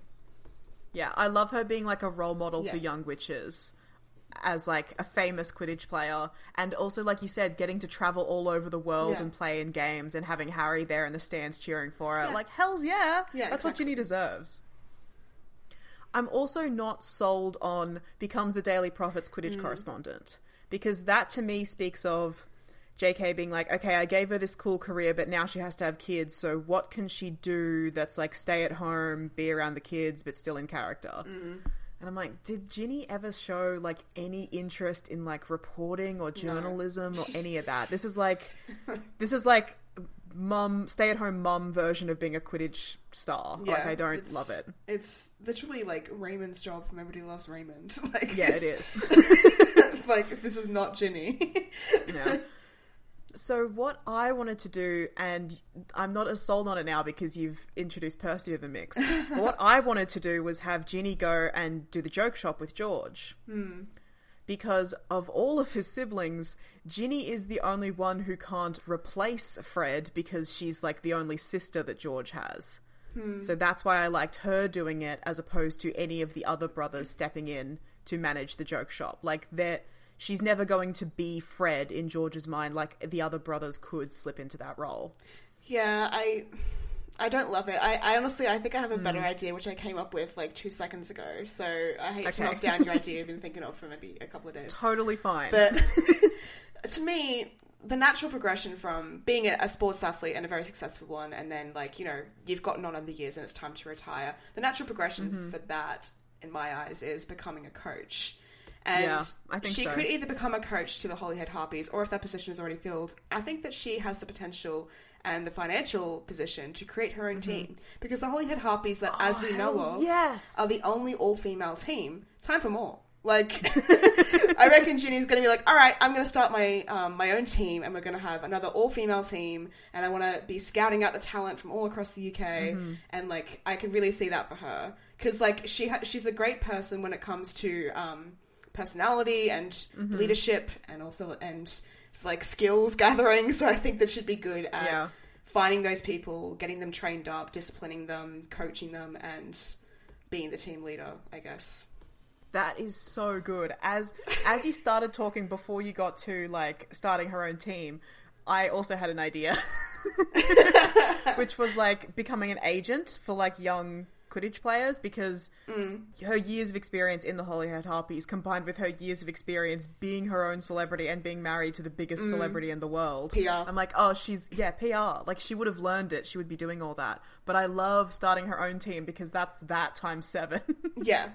[SPEAKER 1] Yeah, I love her being like a role model for young witches as like a famous Quidditch player and also like you said getting to travel all over the world
[SPEAKER 2] Yeah.
[SPEAKER 1] and play in games and having Harry there in the stands cheering for her.
[SPEAKER 2] Yeah.
[SPEAKER 1] Like hell's yeah.
[SPEAKER 2] Yeah,
[SPEAKER 1] That's what. Ginny deserves. I'm also not sold on becomes the Daily Prophet's Quidditch
[SPEAKER 2] Mm.
[SPEAKER 1] correspondent because that to me speaks of JK being like, okay, I gave her this cool career, but now she has to have kids. So what can she do that's like stay at home, be around the kids, but still in character?
[SPEAKER 2] Mm-hmm.
[SPEAKER 1] And I'm like, did Ginny ever show like any interest in like reporting or journalism or any of that? This is like, this is like mum, stay at home mum version of being a Quidditch star. like I don't love it.
[SPEAKER 2] It's literally like Raymond's job from Everybody Loves Raymond. Like,
[SPEAKER 1] Yeah,
[SPEAKER 2] it's- like this is not Ginny.
[SPEAKER 1] Yeah. So what I wanted to do, and I'm not as sold on it now because you've introduced Percy to the mix. what I wanted to do was have Ginny go and do the joke shop with George. Hmm. Because of all of his siblings, Ginny is the only one who can't replace Fred because she's like the only sister that George has. Hmm. So that's why I liked her doing it as opposed to any of the other brothers stepping in to manage the joke shop. Like they're she's never going to be Fred in George's mind like the other brothers could slip into that role.
[SPEAKER 2] yeah, I I don't love it. I, I honestly I think I have a better idea which I came up with like two seconds ago. So I hate to knock down your idea you've been thinking of for maybe a couple of days.
[SPEAKER 1] Totally fine.
[SPEAKER 2] But to me, the natural progression from being a, a sports athlete and a very successful one, and then like you know you've gotten on in the years and it's time to retire. The natural progression
[SPEAKER 1] Mm-hmm.
[SPEAKER 2] for that, in my eyes, is becoming a coach. And
[SPEAKER 1] Yeah, I think
[SPEAKER 2] she
[SPEAKER 1] so.
[SPEAKER 2] could either become a coach to the Holyhead Harpies, or if that position is already filled, I think that she has the potential and the financial position to create her own team. Because the Holyhead Harpies, that as we know
[SPEAKER 1] Mm-hmm. Oh, hells
[SPEAKER 2] of,
[SPEAKER 1] yes.
[SPEAKER 2] are the only all-female team. Time for more. Like, I reckon Ginny's going to be like, all right, I'm going to start my um, my own team, and we're going to have another all female team, and I want to be scouting out the talent from all across the UK,
[SPEAKER 1] Mm-hmm.
[SPEAKER 2] and like, I can really see that for her because like she ha- she's a great person when it comes to um, personality and
[SPEAKER 1] Mm-hmm.
[SPEAKER 2] leadership, and also and like skills gathering. So I think that she'd be good at
[SPEAKER 1] Yeah.
[SPEAKER 2] finding those people, getting them trained up, disciplining them, coaching them, and being the team leader. I guess.
[SPEAKER 1] That is so good. As as you started talking before you got to like starting her own team, I also had an idea, which was like becoming an agent for like young Quidditch players because mm. her years of experience in the Holyhead Harpies combined with her years of experience being her own celebrity and being married to the biggest mm. celebrity in the world.
[SPEAKER 2] PR.
[SPEAKER 1] I'm like, oh, she's yeah, PR. Like she would have learned it. She would be doing all that. But I love starting her own team because that's that times seven.
[SPEAKER 2] Yeah.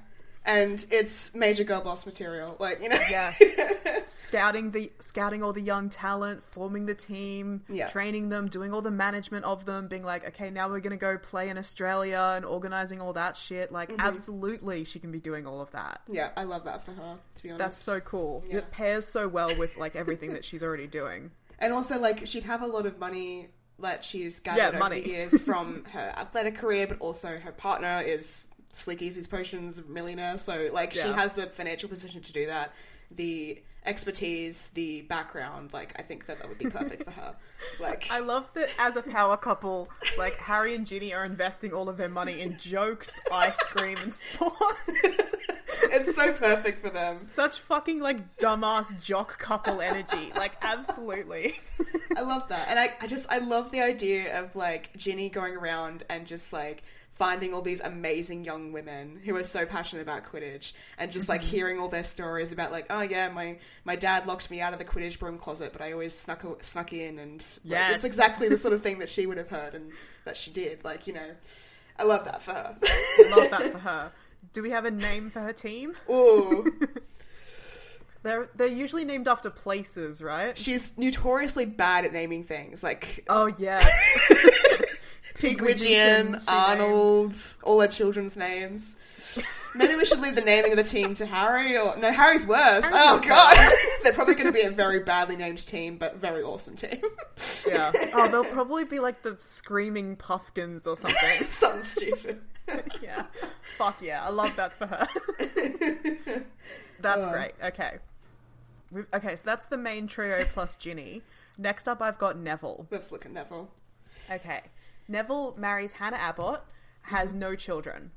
[SPEAKER 2] And it's major girl boss material. Like, you know.
[SPEAKER 1] Yes. scouting the scouting all the young talent, forming the team,
[SPEAKER 2] Yeah.
[SPEAKER 1] training them, doing all the management of them, being like, okay, now we're gonna go play in Australia and organizing all that shit. Like,
[SPEAKER 2] Mm-hmm.
[SPEAKER 1] absolutely, she can be doing all of that.
[SPEAKER 2] Yeah, I love that for her, to be honest.
[SPEAKER 1] That's so cool.
[SPEAKER 2] Yeah.
[SPEAKER 1] It pairs so well with like everything that she's already doing.
[SPEAKER 2] And also, like, she'd have a lot of money that she's gathered
[SPEAKER 1] Yeah,
[SPEAKER 2] over the years from her athletic career, but also her partner is Sleekeazy's Potions millionaire. So, like, she has the financial position to do that. The expertise, the background, like, I think that that would be perfect for her. Like,
[SPEAKER 1] I love that as a power couple, like Harry and Ginny are investing all of their money in jokes, ice cream, and sport.
[SPEAKER 2] it's so perfect for them.
[SPEAKER 1] Such fucking like dumbass jock couple energy. Like, absolutely.
[SPEAKER 2] I love that. And I, I just, I love the idea of like Ginny going around and just like finding all these amazing young women who are so passionate about Quidditch and just like mm-hmm. hearing all their stories about like, oh yeah, my, my dad locked me out of the Quidditch broom closet, but I always snuck, snuck in and like,
[SPEAKER 1] Yes.
[SPEAKER 2] it's exactly the sort of thing that she would have heard and that she did. Like, you know, I love that for her.
[SPEAKER 1] Love that for her. Do we have a name for her team?
[SPEAKER 2] Ooh.
[SPEAKER 1] They're they're usually named after places, right?
[SPEAKER 2] She's notoriously bad at naming things. Like,
[SPEAKER 1] Oh yeah.
[SPEAKER 2] Pigwidgeon, Arnold, all their children's names. Maybe we should leave the naming of the team to Harry, or no, Harry's worse. oh god, they're probably going to be a very badly named team, but very awesome team.
[SPEAKER 1] Yeah. Oh, they'll probably be like the screaming puffkins or something.
[SPEAKER 2] Something stupid.
[SPEAKER 1] yeah. Fuck yeah. I love that for her. that's
[SPEAKER 2] Oh.
[SPEAKER 1] great. Okay. Okay, so that's the main trio plus Ginny. Next up, I've got Neville.
[SPEAKER 2] Let's look at Neville.
[SPEAKER 1] Okay. Neville marries Hannah Abbott, has no children.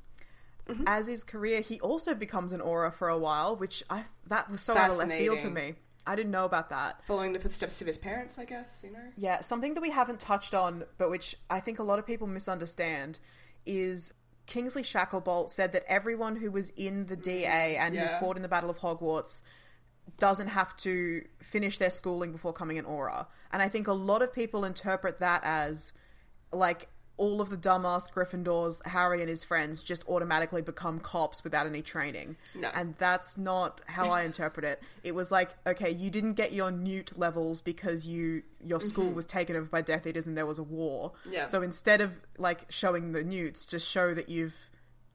[SPEAKER 1] Mm-hmm. As his career, he also becomes an auror for a while, which I that was so out of left field for me. I didn't know about that.
[SPEAKER 2] Following the footsteps of his parents, I guess. You know.
[SPEAKER 1] Yeah, something that we haven't touched on, but which I think a lot of people misunderstand, is Kingsley Shacklebolt said that everyone who was in the DA mm, and
[SPEAKER 2] Yeah.
[SPEAKER 1] who fought in the Battle of Hogwarts doesn't have to finish their schooling before coming an auror. And I think a lot of people interpret that as like all of the dumbass Gryffindors, Harry and his friends just automatically become cops without any training.
[SPEAKER 2] No.
[SPEAKER 1] And that's not how I interpret it. It was like, okay, you didn't get your newt levels because you your school was taken over by Death Eaters and there was a war.
[SPEAKER 2] Mm-hmm. Yeah.
[SPEAKER 1] So instead of like showing the newts, just show that you've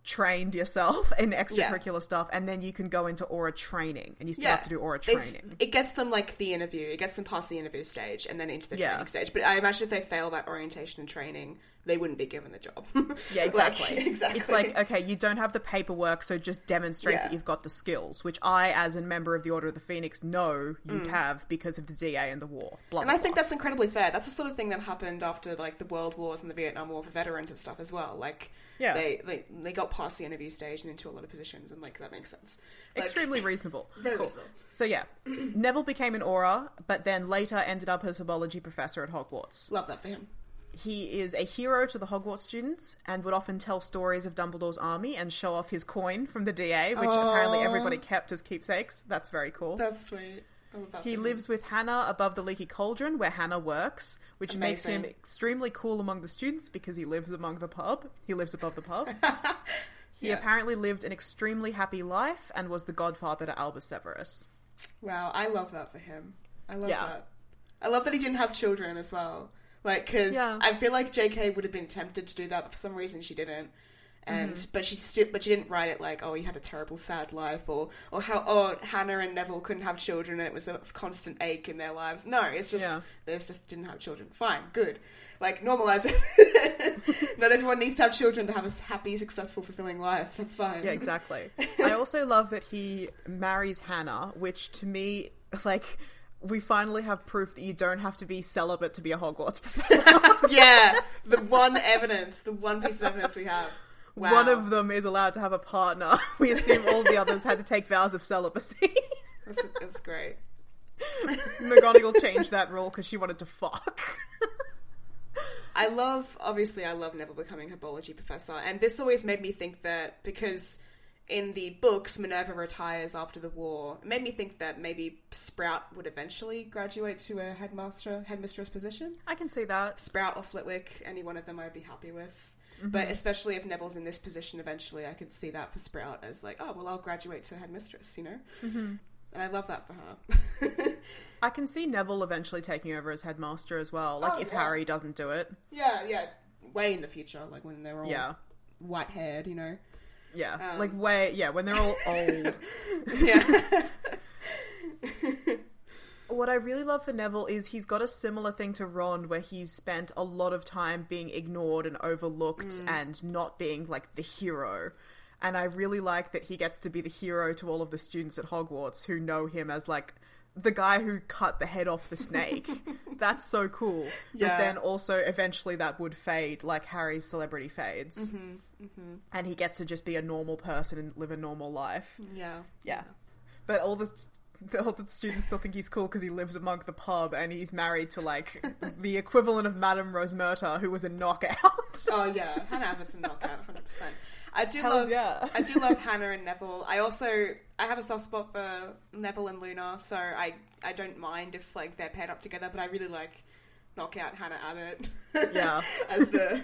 [SPEAKER 1] trained yourself in extracurricular stuff and then you can go into auror training and you still have to do
[SPEAKER 2] auror
[SPEAKER 1] training.
[SPEAKER 2] It gets them like the interview. It gets them past the interview stage and then into the
[SPEAKER 1] Yeah.
[SPEAKER 2] training stage. But I imagine if they fail that orientation and training, they wouldn't be given the job.
[SPEAKER 1] Yeah,
[SPEAKER 2] Like,
[SPEAKER 1] exactly.
[SPEAKER 2] exactly.
[SPEAKER 1] It's like, okay, you don't have the paperwork, so just demonstrate
[SPEAKER 2] Yeah.
[SPEAKER 1] that you've got the skills, which I, as a member of the Order of the Phoenix, know you'd have because of the DA and the war. Blah,
[SPEAKER 2] Mm. And
[SPEAKER 1] blah,
[SPEAKER 2] I think
[SPEAKER 1] blah.
[SPEAKER 2] that's incredibly fair. That's the sort of thing that happened after like the World Wars and the Vietnam War for veterans and stuff as well. Like,
[SPEAKER 1] Yeah.
[SPEAKER 2] they, they they got past the interview stage and into a lot of positions, and like that makes sense. Like,
[SPEAKER 1] extremely reasonable.
[SPEAKER 2] Very
[SPEAKER 1] Cool.
[SPEAKER 2] reasonable.
[SPEAKER 1] So yeah, Neville became an Auror, but then later ended up as a herbology professor at Hogwarts.
[SPEAKER 2] Love that for him.
[SPEAKER 1] He is a hero to the Hogwarts students and would often tell stories of Dumbledore's army and show off his coin from the DA, which apparently everybody kept as keepsakes. That's very cool.
[SPEAKER 2] That's sweet.
[SPEAKER 1] He lives with Hannah above the leaky cauldron where Hannah works, which makes him extremely cool among the students because he lives among the pub. He lives above the pub. He
[SPEAKER 2] Yeah.
[SPEAKER 1] apparently lived an extremely happy life and was the godfather to Albus Severus.
[SPEAKER 2] Wow, I love that for him. I love
[SPEAKER 1] Yeah.
[SPEAKER 2] that. I love that he didn't have children as well. Like, because
[SPEAKER 1] Yeah.
[SPEAKER 2] I feel like J.K. would have been tempted to do that, but for some reason she didn't. And
[SPEAKER 1] Mm-hmm.
[SPEAKER 2] but she still, but she didn't write it like, oh, he had a terrible, sad life, or or how oh Hannah and Neville couldn't have children, and it was a constant ache in their lives. No, it's just
[SPEAKER 1] Yeah.
[SPEAKER 2] they just didn't have children. Fine, good. Like normalize it. Not everyone needs to have children to have a happy, successful, fulfilling life. That's fine.
[SPEAKER 1] Yeah, exactly. I also love that he marries Hannah, which to me, like, we finally have proof that you don't have to be celibate to be a Hogwarts professor.
[SPEAKER 2] yeah, the one evidence, the one piece of evidence we have. Wow.
[SPEAKER 1] One of them is allowed to have a partner. We assume all the others had to take vows of celibacy.
[SPEAKER 2] That's, that's great.
[SPEAKER 1] McGonagall changed that rule because she wanted to fuck.
[SPEAKER 2] I love, obviously, I love Neville becoming a herbology professor, and this always made me think that because in the books Minerva retires after the war, it made me think that maybe Sprout would eventually graduate to a headmaster, headmistress position.
[SPEAKER 1] I can see that.
[SPEAKER 2] Sprout or Flitwick, any one of them I'd be happy with. But especially if Neville's in this position eventually, I could see that for Sprout as like, oh, well, I'll graduate to headmistress, you know? Mm-hmm. And I love that for her.
[SPEAKER 1] I can see Neville eventually taking over as headmaster as well. Like
[SPEAKER 2] Oh,
[SPEAKER 1] if
[SPEAKER 2] yeah.
[SPEAKER 1] Harry doesn't do it.
[SPEAKER 2] yeah, yeah. Way in the future, like when they're all
[SPEAKER 1] Yeah.
[SPEAKER 2] white haired, you know?
[SPEAKER 1] Yeah.
[SPEAKER 2] Um.
[SPEAKER 1] like way yeah, when they're all old.
[SPEAKER 2] Yeah.
[SPEAKER 1] what I really love for Neville is he's got a similar thing to Ron where he's spent a lot of time being ignored and overlooked
[SPEAKER 2] Mm.
[SPEAKER 1] and not being like the hero. And I really like that he gets to be the hero to all of the students at Hogwarts who know him as like the guy who cut the head off the snake. That's so cool. But then also eventually that would fade like Harry's celebrity fades.
[SPEAKER 2] Mm-hmm,
[SPEAKER 1] And he gets to just be a normal person and live a normal life.
[SPEAKER 2] yeah.
[SPEAKER 1] Yeah. But all the all the students still think he's cool because he lives among the pub and he's married to like the equivalent of Madame Rosmerta, who was a knockout.
[SPEAKER 2] Oh yeah, Hannah Abbott's a knockout, hundred percent. I do love,
[SPEAKER 1] yeah.
[SPEAKER 2] I do love Hannah and Neville. I also, I have a soft spot for Neville and Luna, so I, I don't mind if like they're paired up together. But I really like knockout Hannah Abbott.
[SPEAKER 1] Yeah.
[SPEAKER 2] as the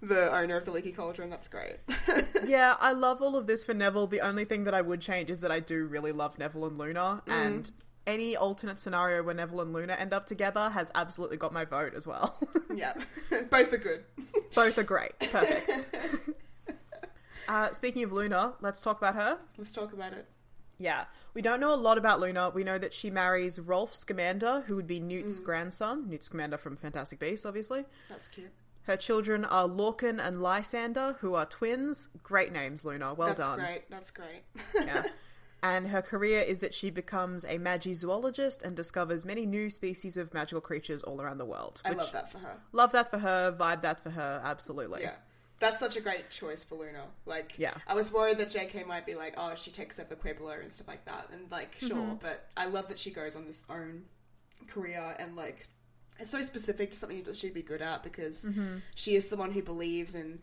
[SPEAKER 2] the owner of the Leaky Cauldron. That's great.
[SPEAKER 1] yeah, I love all of this for Neville. The only thing that I would change is that I do really love Neville and Luna, and any alternate scenario where Neville and Luna end up together has absolutely got my vote as well.
[SPEAKER 2] yeah, both are good.
[SPEAKER 1] Both are great. Perfect. Uh, speaking of Luna, let's talk about her.
[SPEAKER 2] Let's talk about it.
[SPEAKER 1] Yeah, we don't know a lot about Luna. We know that she marries Rolf Scamander, who would be Newt's grandson. Newt Scamander from Fantastic Beasts, obviously.
[SPEAKER 2] That's cute.
[SPEAKER 1] Her children are Lorcan and Lysander, who are twins. Great names, Luna. Well
[SPEAKER 2] That's
[SPEAKER 1] done.
[SPEAKER 2] That's great. That's great.
[SPEAKER 1] Yeah. And her career is that she becomes a magizoologist and discovers many new species of magical creatures all around the world.
[SPEAKER 2] I love that for her.
[SPEAKER 1] Love that for her. Vibe that for her. Absolutely.
[SPEAKER 2] Yeah. That's such a great choice for Luna. Like,
[SPEAKER 1] Yeah.
[SPEAKER 2] I was worried that JK might be like, oh, she takes up the Quibbler and stuff like that. And, like, sure,
[SPEAKER 1] Mm-hmm.
[SPEAKER 2] but I love that she goes on this own career and, like, it's so specific to something that she'd be good at because
[SPEAKER 1] Mm-hmm.
[SPEAKER 2] she is someone who believes in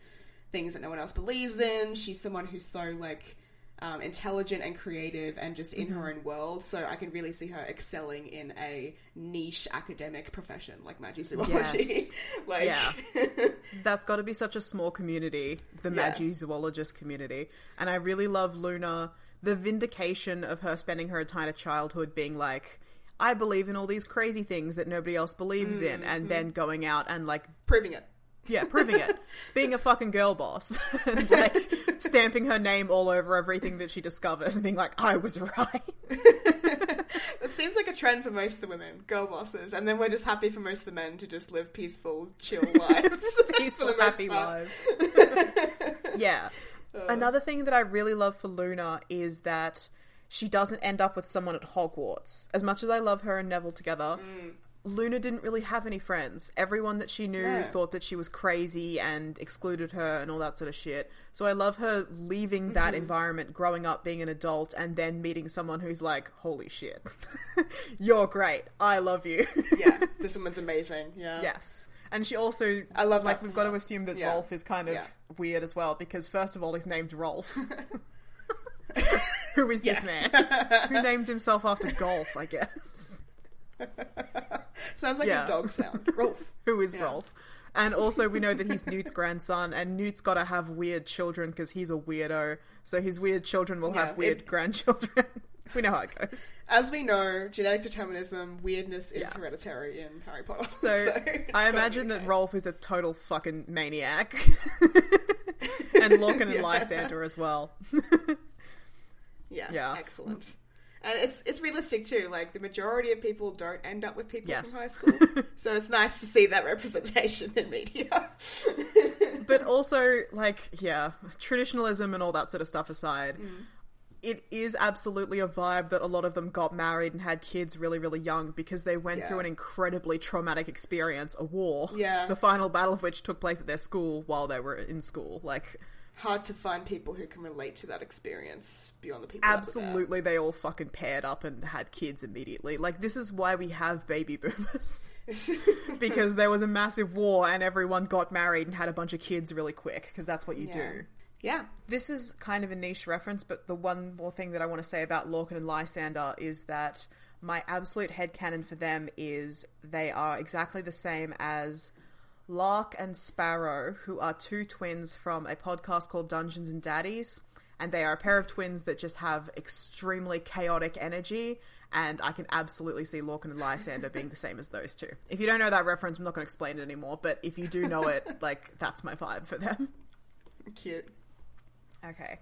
[SPEAKER 2] things that no one else believes in. She's someone who's so, like, um, intelligent and creative and just in
[SPEAKER 1] Mm-hmm.
[SPEAKER 2] her own world. So I can really see her excelling in a niche academic profession like magizoology.
[SPEAKER 1] Yes.
[SPEAKER 2] like,
[SPEAKER 1] Yeah. That's got to be such a small community, the
[SPEAKER 2] Yeah.
[SPEAKER 1] Magizoologist community. And I really love Luna, the vindication of her spending her entire childhood being like, I believe in all these crazy things that nobody else believes in, mm, and mm. then going out and like,
[SPEAKER 2] proving it.
[SPEAKER 1] yeah, proving it, being a fucking girl boss, and like stamping her name all over everything that she discovers, and being like, I was right.
[SPEAKER 2] It seems like a trend for most of the women, girl bosses, and then we're just happy for most of the men to just live peaceful, chill lives.
[SPEAKER 1] peaceful, happy
[SPEAKER 2] part.
[SPEAKER 1] lives. yeah. Uh. Another thing that I really love for Luna is that she doesn't end up with someone at Hogwarts. As much as I love her and Neville together, mm. Luna didn't really have any friends. Everyone that she knew
[SPEAKER 2] Yeah.
[SPEAKER 1] thought that she was crazy and excluded her and all that sort of shit. So I love her leaving that mm-hmm. environment, growing up, being an adult, and then meeting someone who's like, holy shit, you're great. I love you.
[SPEAKER 2] yeah, this woman's amazing. Yeah.
[SPEAKER 1] Yes. And she also,
[SPEAKER 2] I love
[SPEAKER 1] like,
[SPEAKER 2] that
[SPEAKER 1] we've got to assume that
[SPEAKER 2] Yeah.
[SPEAKER 1] Rolf is kind of
[SPEAKER 2] Yeah.
[SPEAKER 1] weird as well, because first of all, he's named Rolf. Who is this man? Who named himself after golf, I guess.
[SPEAKER 2] Sounds like
[SPEAKER 1] Yeah.
[SPEAKER 2] a dog sound. Rolf.
[SPEAKER 1] who is
[SPEAKER 2] Yeah.
[SPEAKER 1] Rolf. And also, we know that he's Newt's grandson, and Newt's got to have weird children because he's a weirdo. So his weird children will
[SPEAKER 2] Yeah,
[SPEAKER 1] have weird
[SPEAKER 2] it-
[SPEAKER 1] grandchildren. we know how it goes.
[SPEAKER 2] As we know, genetic determinism, weirdness is
[SPEAKER 1] Yeah.
[SPEAKER 2] hereditary in Harry Potter.
[SPEAKER 1] So,
[SPEAKER 2] it's
[SPEAKER 1] I imagine that. Rolf is a total fucking maniac, and Lorcan and Lysander as well.
[SPEAKER 2] Yeah,
[SPEAKER 1] Yeah.
[SPEAKER 2] excellent. And it's it's realistic too. Like the majority of people don't end up with people
[SPEAKER 1] Yes.
[SPEAKER 2] from high school, so it's nice to see that representation in media.
[SPEAKER 1] but also like yeah traditionalism and all that sort of stuff aside
[SPEAKER 2] Mm.
[SPEAKER 1] it is absolutely a vibe that a lot of them got married and had kids really really young because they went
[SPEAKER 2] Yeah.
[SPEAKER 1] through an incredibly traumatic experience a war
[SPEAKER 2] Yeah.
[SPEAKER 1] the final battle of which took place at their school while they were in school like
[SPEAKER 2] Hard to find people who can relate to that experience beyond the people. that were there.
[SPEAKER 1] absolutely they all fucking paired up and had kids immediately like this is why we have baby boomers because there was a massive war and everyone got married and had a bunch of kids really quick because that's what you
[SPEAKER 2] Yeah.
[SPEAKER 1] do
[SPEAKER 2] Yeah,
[SPEAKER 1] This is kind of a niche reference, but the one more thing that I want to say about Lorcan and Lysander is that my absolute headcanon for them is they are exactly the same as Lark and Sparrow, who are two twins from a podcast called Dungeons and Daddies. And they are a pair of twins that just have extremely chaotic energy. And I can absolutely see Lorcan and Lysander being the same as those two. If you don't know that reference, I'm not going to explain it anymore. But if you do know it, like, that's my vibe for them.
[SPEAKER 2] cute.
[SPEAKER 1] Okay.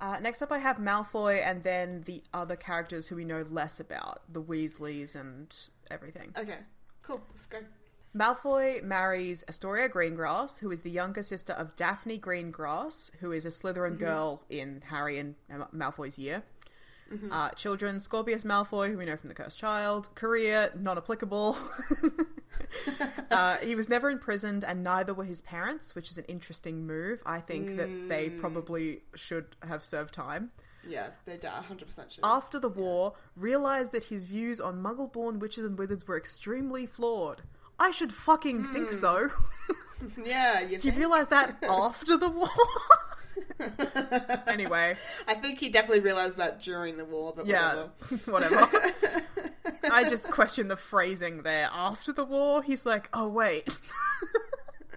[SPEAKER 1] Uh, next up, I have Malfoy, and then the other characters who we know less about, the Weasleys and everything.
[SPEAKER 2] Okay, cool. Let's go.
[SPEAKER 1] Malfoy marries Astoria Greengrass, who is the younger sister of Daphne Greengrass, who is a Slytherin girl in Harry and Mal- Malfoy's year. Uh, children, Scorpius Malfoy, who we know from The Cursed Child. Career, non applicable. uh, he was never imprisoned, and neither were his parents, which is an interesting move. I think that they probably should have served time.
[SPEAKER 2] Yeah, they die 100% should.
[SPEAKER 1] After the war, realized that his views on muggle-born witches and wizards were extremely flawed. I should fucking think hmm. so.
[SPEAKER 2] yeah, you
[SPEAKER 1] He
[SPEAKER 2] think?
[SPEAKER 1] realized that after the war. anyway,
[SPEAKER 2] I think he definitely realized that during the war, but
[SPEAKER 1] yeah,
[SPEAKER 2] whatever.
[SPEAKER 1] whatever. I just question the phrasing there. After the war, he's like, "Oh wait,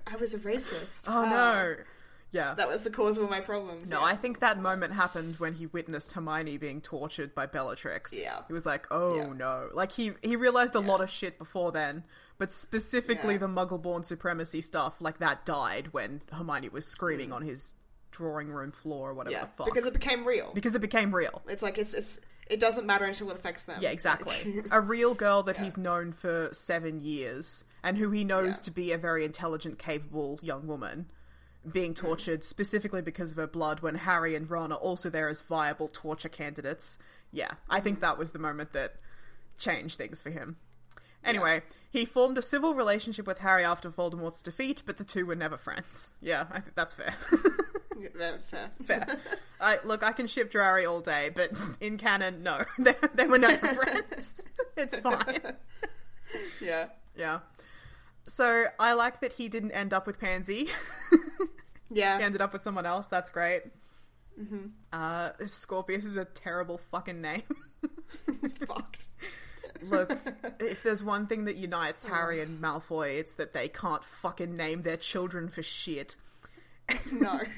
[SPEAKER 2] I was a racist.
[SPEAKER 1] oh no." Ah. Yeah.
[SPEAKER 2] That was the cause of all my problems.
[SPEAKER 1] No,
[SPEAKER 2] yeah.
[SPEAKER 1] I think that moment happened when he witnessed Hermione being tortured by Bellatrix.
[SPEAKER 2] Yeah.
[SPEAKER 1] He was like, "Oh
[SPEAKER 2] Yeah.
[SPEAKER 1] no!" Like he he realized a lot of shit before then, but specifically
[SPEAKER 2] Yeah.
[SPEAKER 1] the Muggle-born supremacy stuff, like that died when Hermione was screaming on his drawing room floor or whatever
[SPEAKER 2] Mm. Yeah,
[SPEAKER 1] the fuck
[SPEAKER 2] because it became real.
[SPEAKER 1] because it became real.
[SPEAKER 2] It's like it's it's it doesn't matter until it affects them.
[SPEAKER 1] Yeah, exactly. a real girl that he's known for seven years and who he knows
[SPEAKER 2] Yeah.
[SPEAKER 1] to be a very intelligent, capable young woman being tortured specifically because of her blood when Harry and Ron are also there as viable torture candidates. Yeah, I think that was the moment that changed things for him. Anyway, he formed a civil relationship with Harry after Voldemort's defeat, but the two were never friends. Yeah, I think that's fair.
[SPEAKER 2] Fair, fair.
[SPEAKER 1] I, look, I can ship Drarry all day, but in canon, no. They, they were never friends. it's fine.
[SPEAKER 2] Yeah.
[SPEAKER 1] Yeah. So I like that he didn't end up with Pansy.
[SPEAKER 2] Yeah.
[SPEAKER 1] he ended up with someone else. That's great. Mm-hmm. Uh, Scorpius is a terrible fucking name.
[SPEAKER 2] Fucked.
[SPEAKER 1] Look, if there's one thing that unites Harry and Malfoy, it's that they can't fucking name their children for shit.
[SPEAKER 2] No.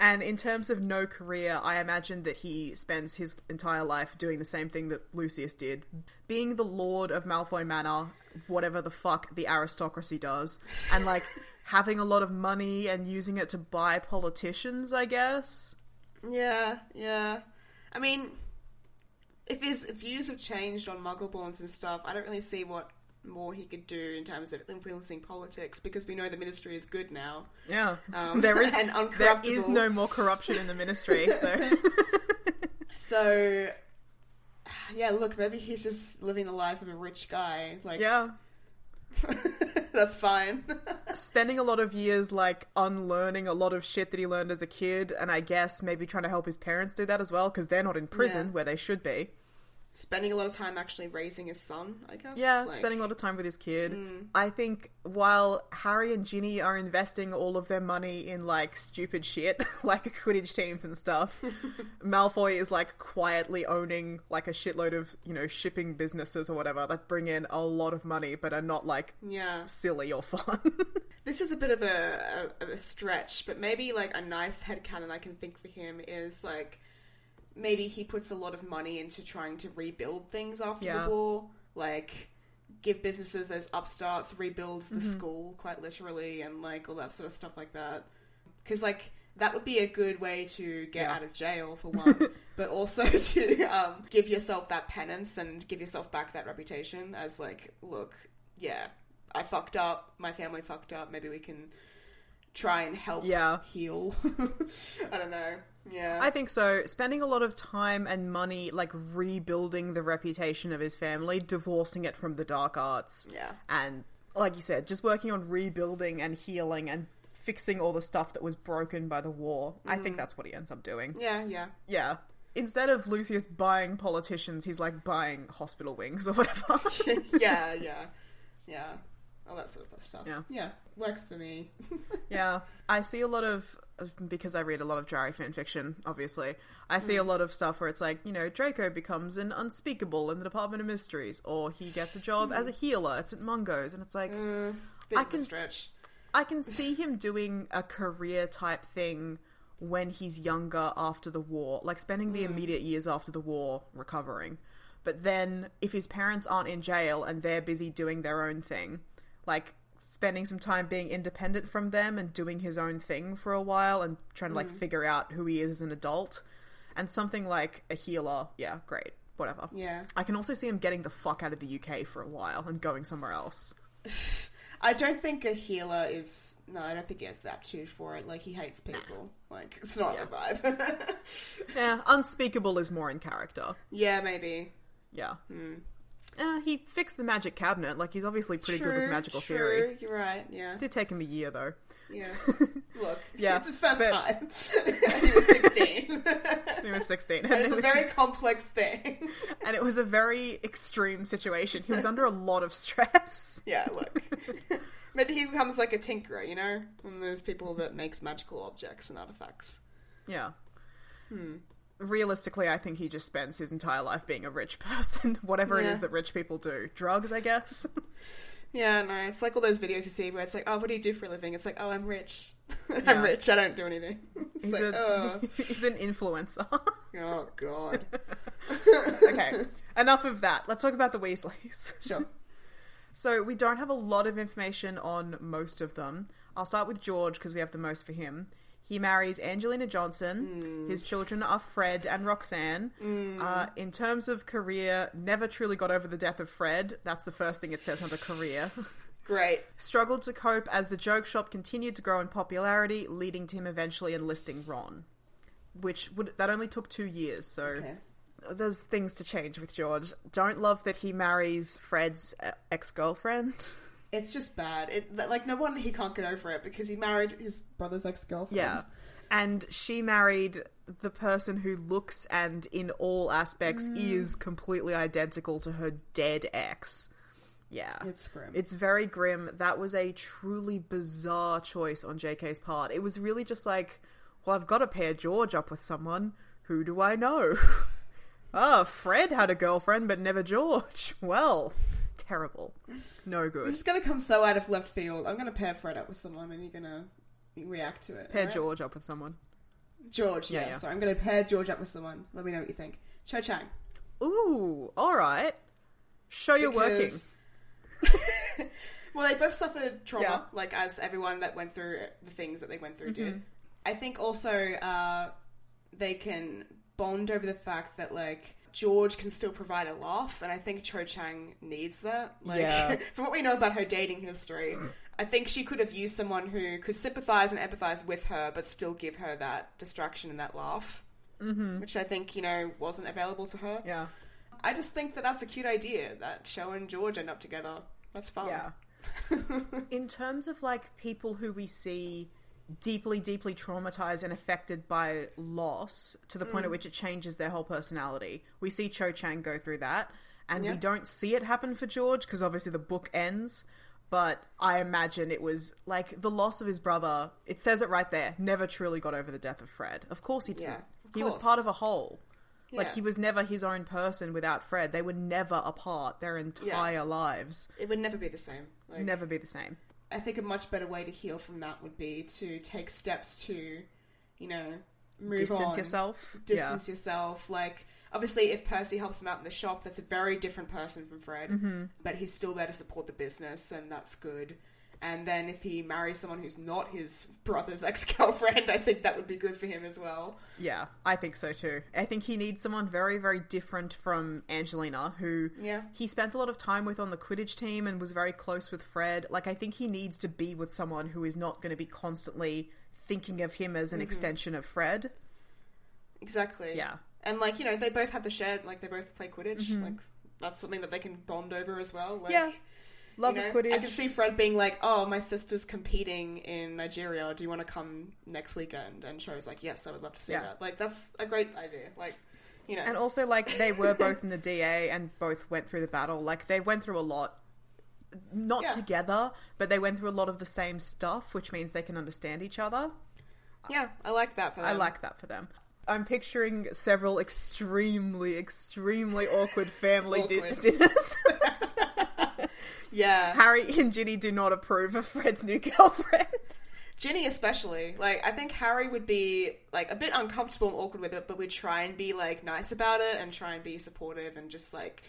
[SPEAKER 1] And in terms of no career, I imagine that he spends his entire life doing the same thing that Lucius did, being the lord of Malfoy Manor, whatever the fuck the aristocracy does, and like having a lot of money and using it to buy politicians, I guess.
[SPEAKER 2] Yeah, yeah. I mean, if his views have changed on Muggleborns and stuff, I don't really see what more he could do in terms of influencing politics because we know the ministry is good now.
[SPEAKER 1] Yeah.
[SPEAKER 2] Um,
[SPEAKER 1] there is
[SPEAKER 2] and
[SPEAKER 1] there is no more corruption in the ministry, so
[SPEAKER 2] So, yeah, look, maybe he's just living the life of a rich guy. Like,
[SPEAKER 1] yeah.
[SPEAKER 2] that's fine.
[SPEAKER 1] Spending a lot of years like unlearning a lot of shit that he learned as a kid, and I guess maybe trying to help his parents do that as well because they're not in prison
[SPEAKER 2] Yeah.
[SPEAKER 1] where they should be.
[SPEAKER 2] Spending a lot of time actually raising his son. I guess.
[SPEAKER 1] Yeah,
[SPEAKER 2] Like,
[SPEAKER 1] spending a lot of time with his kid.
[SPEAKER 2] Mm.
[SPEAKER 1] I think while Harry and Ginny are investing all of their money in like stupid shit, like Quidditch teams and stuff, Malfoy is like quietly owning like a shitload of, you know, shipping businesses or whatever that bring in a lot of money but are not like
[SPEAKER 2] Yeah.
[SPEAKER 1] silly or fun.
[SPEAKER 2] This is a bit of a, a, of a stretch, but maybe like a nice headcanon I can think for him is like maybe he puts a lot of money into trying to rebuild things after
[SPEAKER 1] Yeah.
[SPEAKER 2] the war, like give businesses those upstarts, rebuild the school quite literally, and like all that sort of stuff like that. Because like that would be a good way to get
[SPEAKER 1] Yeah.
[SPEAKER 2] out of jail for one, but also to um, give yourself that penance and give yourself back that reputation as like, look, yeah, I fucked up, my family fucked up. Maybe we can try and help
[SPEAKER 1] Yeah.
[SPEAKER 2] heal. I don't know. Yeah.
[SPEAKER 1] I think so. Spending a lot of time and money like rebuilding the reputation of his family, divorcing it from the dark arts.
[SPEAKER 2] Yeah.
[SPEAKER 1] And like you said, just working on rebuilding and healing and fixing all the stuff that was broken by the war. I think mm. that's what he ends up doing.
[SPEAKER 2] yeah, yeah.
[SPEAKER 1] Yeah. Instead of Lucius buying politicians, he's like buying hospital wings or whatever.
[SPEAKER 2] yeah, yeah. Yeah. All that sort of stuff.
[SPEAKER 1] Yeah.
[SPEAKER 2] Yeah. Works for me.
[SPEAKER 1] Yeah, I see a lot of because I read a lot of Drarry fan fiction. Obviously, I see a mm. lot of stuff where it's like you know Draco becomes an unspeakable in the Department of Mysteries, or he gets a job as a hmm. healer at St Mungo's, and it's like mm,
[SPEAKER 2] Bit
[SPEAKER 1] I can-
[SPEAKER 2] stretch.
[SPEAKER 1] I can see him doing a career type thing when he's younger after the war, like spending the hmm. immediate years after the war recovering. But then, if his parents aren't in jail and they're busy doing their own thing, like spending some time being independent from them and doing his own thing for a while and trying to like mm. figure out who he is as an adult, and something like a healer, yeah, great, whatever.
[SPEAKER 2] Yeah.
[SPEAKER 1] I can also see him getting the fuck out of the UK for a while and going somewhere else.
[SPEAKER 2] I don't think a healer is. No, I don't think he has the aptitude for it. Like, he hates people. Like, it's not
[SPEAKER 1] Yeah.
[SPEAKER 2] the vibe.
[SPEAKER 1] Yeah, unspeakable is more in character.
[SPEAKER 2] yeah, maybe.
[SPEAKER 1] Yeah. Hmm. Uh, he fixed the magic cabinet. Like he's obviously pretty good with magical
[SPEAKER 2] true.
[SPEAKER 1] theory.
[SPEAKER 2] You're right, yeah.
[SPEAKER 1] Did take him a year though.
[SPEAKER 2] Yeah. Look,
[SPEAKER 1] Yeah,
[SPEAKER 2] it's his first
[SPEAKER 1] but-
[SPEAKER 2] time. he was 16.
[SPEAKER 1] He was sixteen, and
[SPEAKER 2] it's
[SPEAKER 1] it
[SPEAKER 2] a very complex thing.
[SPEAKER 1] and it was a very extreme situation. He was under a lot of stress.
[SPEAKER 2] yeah, look. Maybe he becomes like a tinkerer, you know? One of those people that makes magical objects and artifacts.
[SPEAKER 1] Yeah. Realistically, I think he just spends his entire life being a rich person. Whatever it
[SPEAKER 2] Yeah.
[SPEAKER 1] is that rich people do, drugs, I guess.
[SPEAKER 2] Yeah, no, it's like all those videos you see where it's like, oh, what do you do for a living? It's like, oh, I'm rich. I'm rich, I don't do anything. It's
[SPEAKER 1] He's,
[SPEAKER 2] like,
[SPEAKER 1] a,
[SPEAKER 2] oh,
[SPEAKER 1] he's an influencer.
[SPEAKER 2] oh, God.
[SPEAKER 1] okay, enough of that. Let's talk about the Weasleys.
[SPEAKER 2] Sure.
[SPEAKER 1] So we don't have a lot of information on most of them. I'll start with George because we have the most for him. He marries Angelina Johnson. Mm. His children are Fred and Roxanne. Mm. Uh, in terms of career, never truly got over the death of Fred. That's the first thing it says under career.
[SPEAKER 2] Great.
[SPEAKER 1] Struggled to cope as the joke shop continued to grow in popularity, leading to him eventually enlisting Ron. Which would that only took two years, so
[SPEAKER 2] Okay.
[SPEAKER 1] there's things to change with George. Don't love that he marries Fred's uh, ex girlfriend.
[SPEAKER 2] It's just bad. It Like, no wonder he can't get over it because he married his brother's ex girlfriend.
[SPEAKER 1] Yeah. And she married the person who looks and in all aspects is completely identical to her dead ex. Yeah.
[SPEAKER 2] It's grim.
[SPEAKER 1] It's very grim. That was a truly bizarre choice on JK's part. It was really just like, well, I've got to pair George up with someone. Who do I know? Ah, Fred had a girlfriend, but never George. Well, terrible. No good.
[SPEAKER 2] This is going to come so out of left field. I'm going to pair Fred up with someone and you're going to react to it.
[SPEAKER 1] Pair
[SPEAKER 2] alright?
[SPEAKER 1] George up with someone.
[SPEAKER 2] George, yeah.
[SPEAKER 1] Yeah, yeah.
[SPEAKER 2] Sorry, I'm going to pair George up with someone. Let me know what you think. Cho Chang.
[SPEAKER 1] Ooh, all right. Show you're working.
[SPEAKER 2] Well, they both suffered trauma,
[SPEAKER 1] Yeah.
[SPEAKER 2] like as everyone that went through the things that they went through
[SPEAKER 1] Mm-hmm.
[SPEAKER 2] did. I think also uh, they can bond over the fact that like George can still provide a laugh, and I think Cho Chang needs that. Like,
[SPEAKER 1] Yeah.
[SPEAKER 2] from what we know about her dating history, I think she could have used someone who could sympathize and empathize with her, but still give her that distraction and that laugh. Mm-hmm. Which I think you know wasn't available to her.
[SPEAKER 1] Yeah.
[SPEAKER 2] I just think that that's a cute idea that Cho and George end up together. That's fun.
[SPEAKER 1] Yeah. In terms of like people who we see deeply, deeply traumatized and affected by loss to the point at mm. which it changes their whole personality. We see Cho Chang go through that, and
[SPEAKER 2] Yeah.
[SPEAKER 1] we don't see it happen for George because obviously the book ends. But I imagine it was like the loss of his brother. It says it right there. Never truly got over the death of Fred. Of course he didn't.
[SPEAKER 2] Yeah,
[SPEAKER 1] he was part of a whole. Like he was never his own person without Fred. They were never apart their entire lives.
[SPEAKER 2] It would never be the same. Like,
[SPEAKER 1] Never be the same.
[SPEAKER 2] I think a much better way to heal from that would be to take steps to, you know, move
[SPEAKER 1] Distance
[SPEAKER 2] on,
[SPEAKER 1] yourself.
[SPEAKER 2] distance yourself. Like, obviously, if Percy helps him out in the shop, that's a very different person from Fred.
[SPEAKER 1] Mm-hmm.
[SPEAKER 2] But he's still there to support the business, and that's good. And then if he marries someone who's not his brother's ex girlfriend, I think that would be good for him as well.
[SPEAKER 1] Yeah, I think so too. I think he needs someone very, very different from Angelina, who
[SPEAKER 2] Yeah.
[SPEAKER 1] he spent a lot of time with on the Quidditch team and was very close with Fred. Like, I think he needs to be with someone who is not going to be constantly thinking of him as an extension of Fred.
[SPEAKER 2] Exactly.
[SPEAKER 1] Yeah.
[SPEAKER 2] And like you know, they both have the shared like they both play Quidditch. Like that's something that they can bond over as well. Like,
[SPEAKER 1] Mm-hmm. Yeah. Love
[SPEAKER 2] you know,
[SPEAKER 1] the Quidditch.
[SPEAKER 2] I can see Fred being like, "Oh, my sister's competing in Nigeria. Do you want to come next weekend?" And Cho's like, "Yes, I would love to see
[SPEAKER 1] Yeah.
[SPEAKER 2] that." Like that's a great idea. Like, you know,
[SPEAKER 1] And also, like, they were both in the DA and both went through the battle. Like, they went through a lot. Not
[SPEAKER 2] Yeah.
[SPEAKER 1] together, but they went through a lot of the same stuff, which means they can understand each other.
[SPEAKER 2] yeah, I like that for them.
[SPEAKER 1] I like that for them. I'm picturing several extremely, extremely awkward family
[SPEAKER 2] Awkward.
[SPEAKER 1] dinners.
[SPEAKER 2] Yeah,
[SPEAKER 1] Harry and Ginny do not approve of Fred's new girlfriend.
[SPEAKER 2] Ginny especially. Like, I think Harry would be like a bit uncomfortable and awkward with it, but we'd try and be like nice about it and try and be supportive and just like,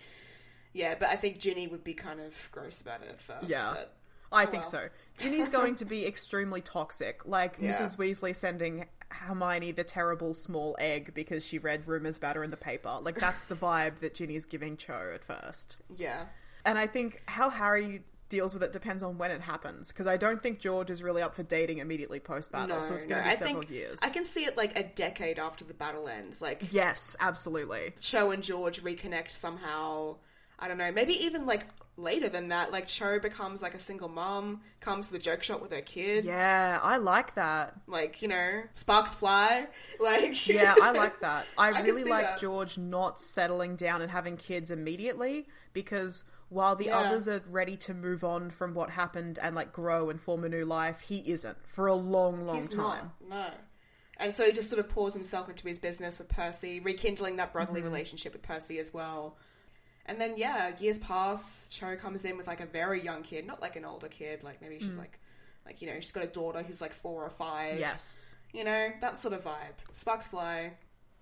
[SPEAKER 2] yeah. But I think Ginny would be kind of gross about it at first.
[SPEAKER 1] Yeah.
[SPEAKER 2] but-
[SPEAKER 1] I
[SPEAKER 2] Oh,
[SPEAKER 1] think
[SPEAKER 2] well.
[SPEAKER 1] so. Ginny's going to be extremely toxic, like
[SPEAKER 2] Yeah.
[SPEAKER 1] Mrs. Weasley sending Hermione the terrible small egg because she read rumors about her in the paper. Like that's the vibe that Ginny's giving Cho at first.
[SPEAKER 2] yeah.
[SPEAKER 1] And I think how Harry deals with it depends on when it happens because I don't think George is really up for dating immediately post battle,
[SPEAKER 2] No,
[SPEAKER 1] so it's going to be
[SPEAKER 2] I
[SPEAKER 1] several
[SPEAKER 2] think
[SPEAKER 1] years.
[SPEAKER 2] I can see it like a decade after the battle ends. Like
[SPEAKER 1] Yes, absolutely.
[SPEAKER 2] Cho and George reconnect somehow. I don't know. Maybe even like later than that. Like Cho becomes like a single mom, comes to the joke shop with her kid.
[SPEAKER 1] Yeah, I like that.
[SPEAKER 2] Like you know, sparks fly. Like
[SPEAKER 1] Yeah, I like that. I,
[SPEAKER 2] can
[SPEAKER 1] really like
[SPEAKER 2] that.
[SPEAKER 1] George not settling down and having kids immediately because while the
[SPEAKER 2] Yeah.
[SPEAKER 1] others are ready to move on from what happened and like grow and form a new life, he isn't for a long, long
[SPEAKER 2] He's
[SPEAKER 1] time.
[SPEAKER 2] not. No. And so he just sort of pours himself into his business with Percy, rekindling that brotherly
[SPEAKER 1] Mm-hmm.
[SPEAKER 2] relationship with Percy as well. And then yeah, years pass. Cho comes in with like a very young kid, not like an older kid. Like maybe she's like, like you know, she's got a daughter who's like four or five.
[SPEAKER 1] Mm. Yes.
[SPEAKER 2] You know that sort of vibe. Sparks fly.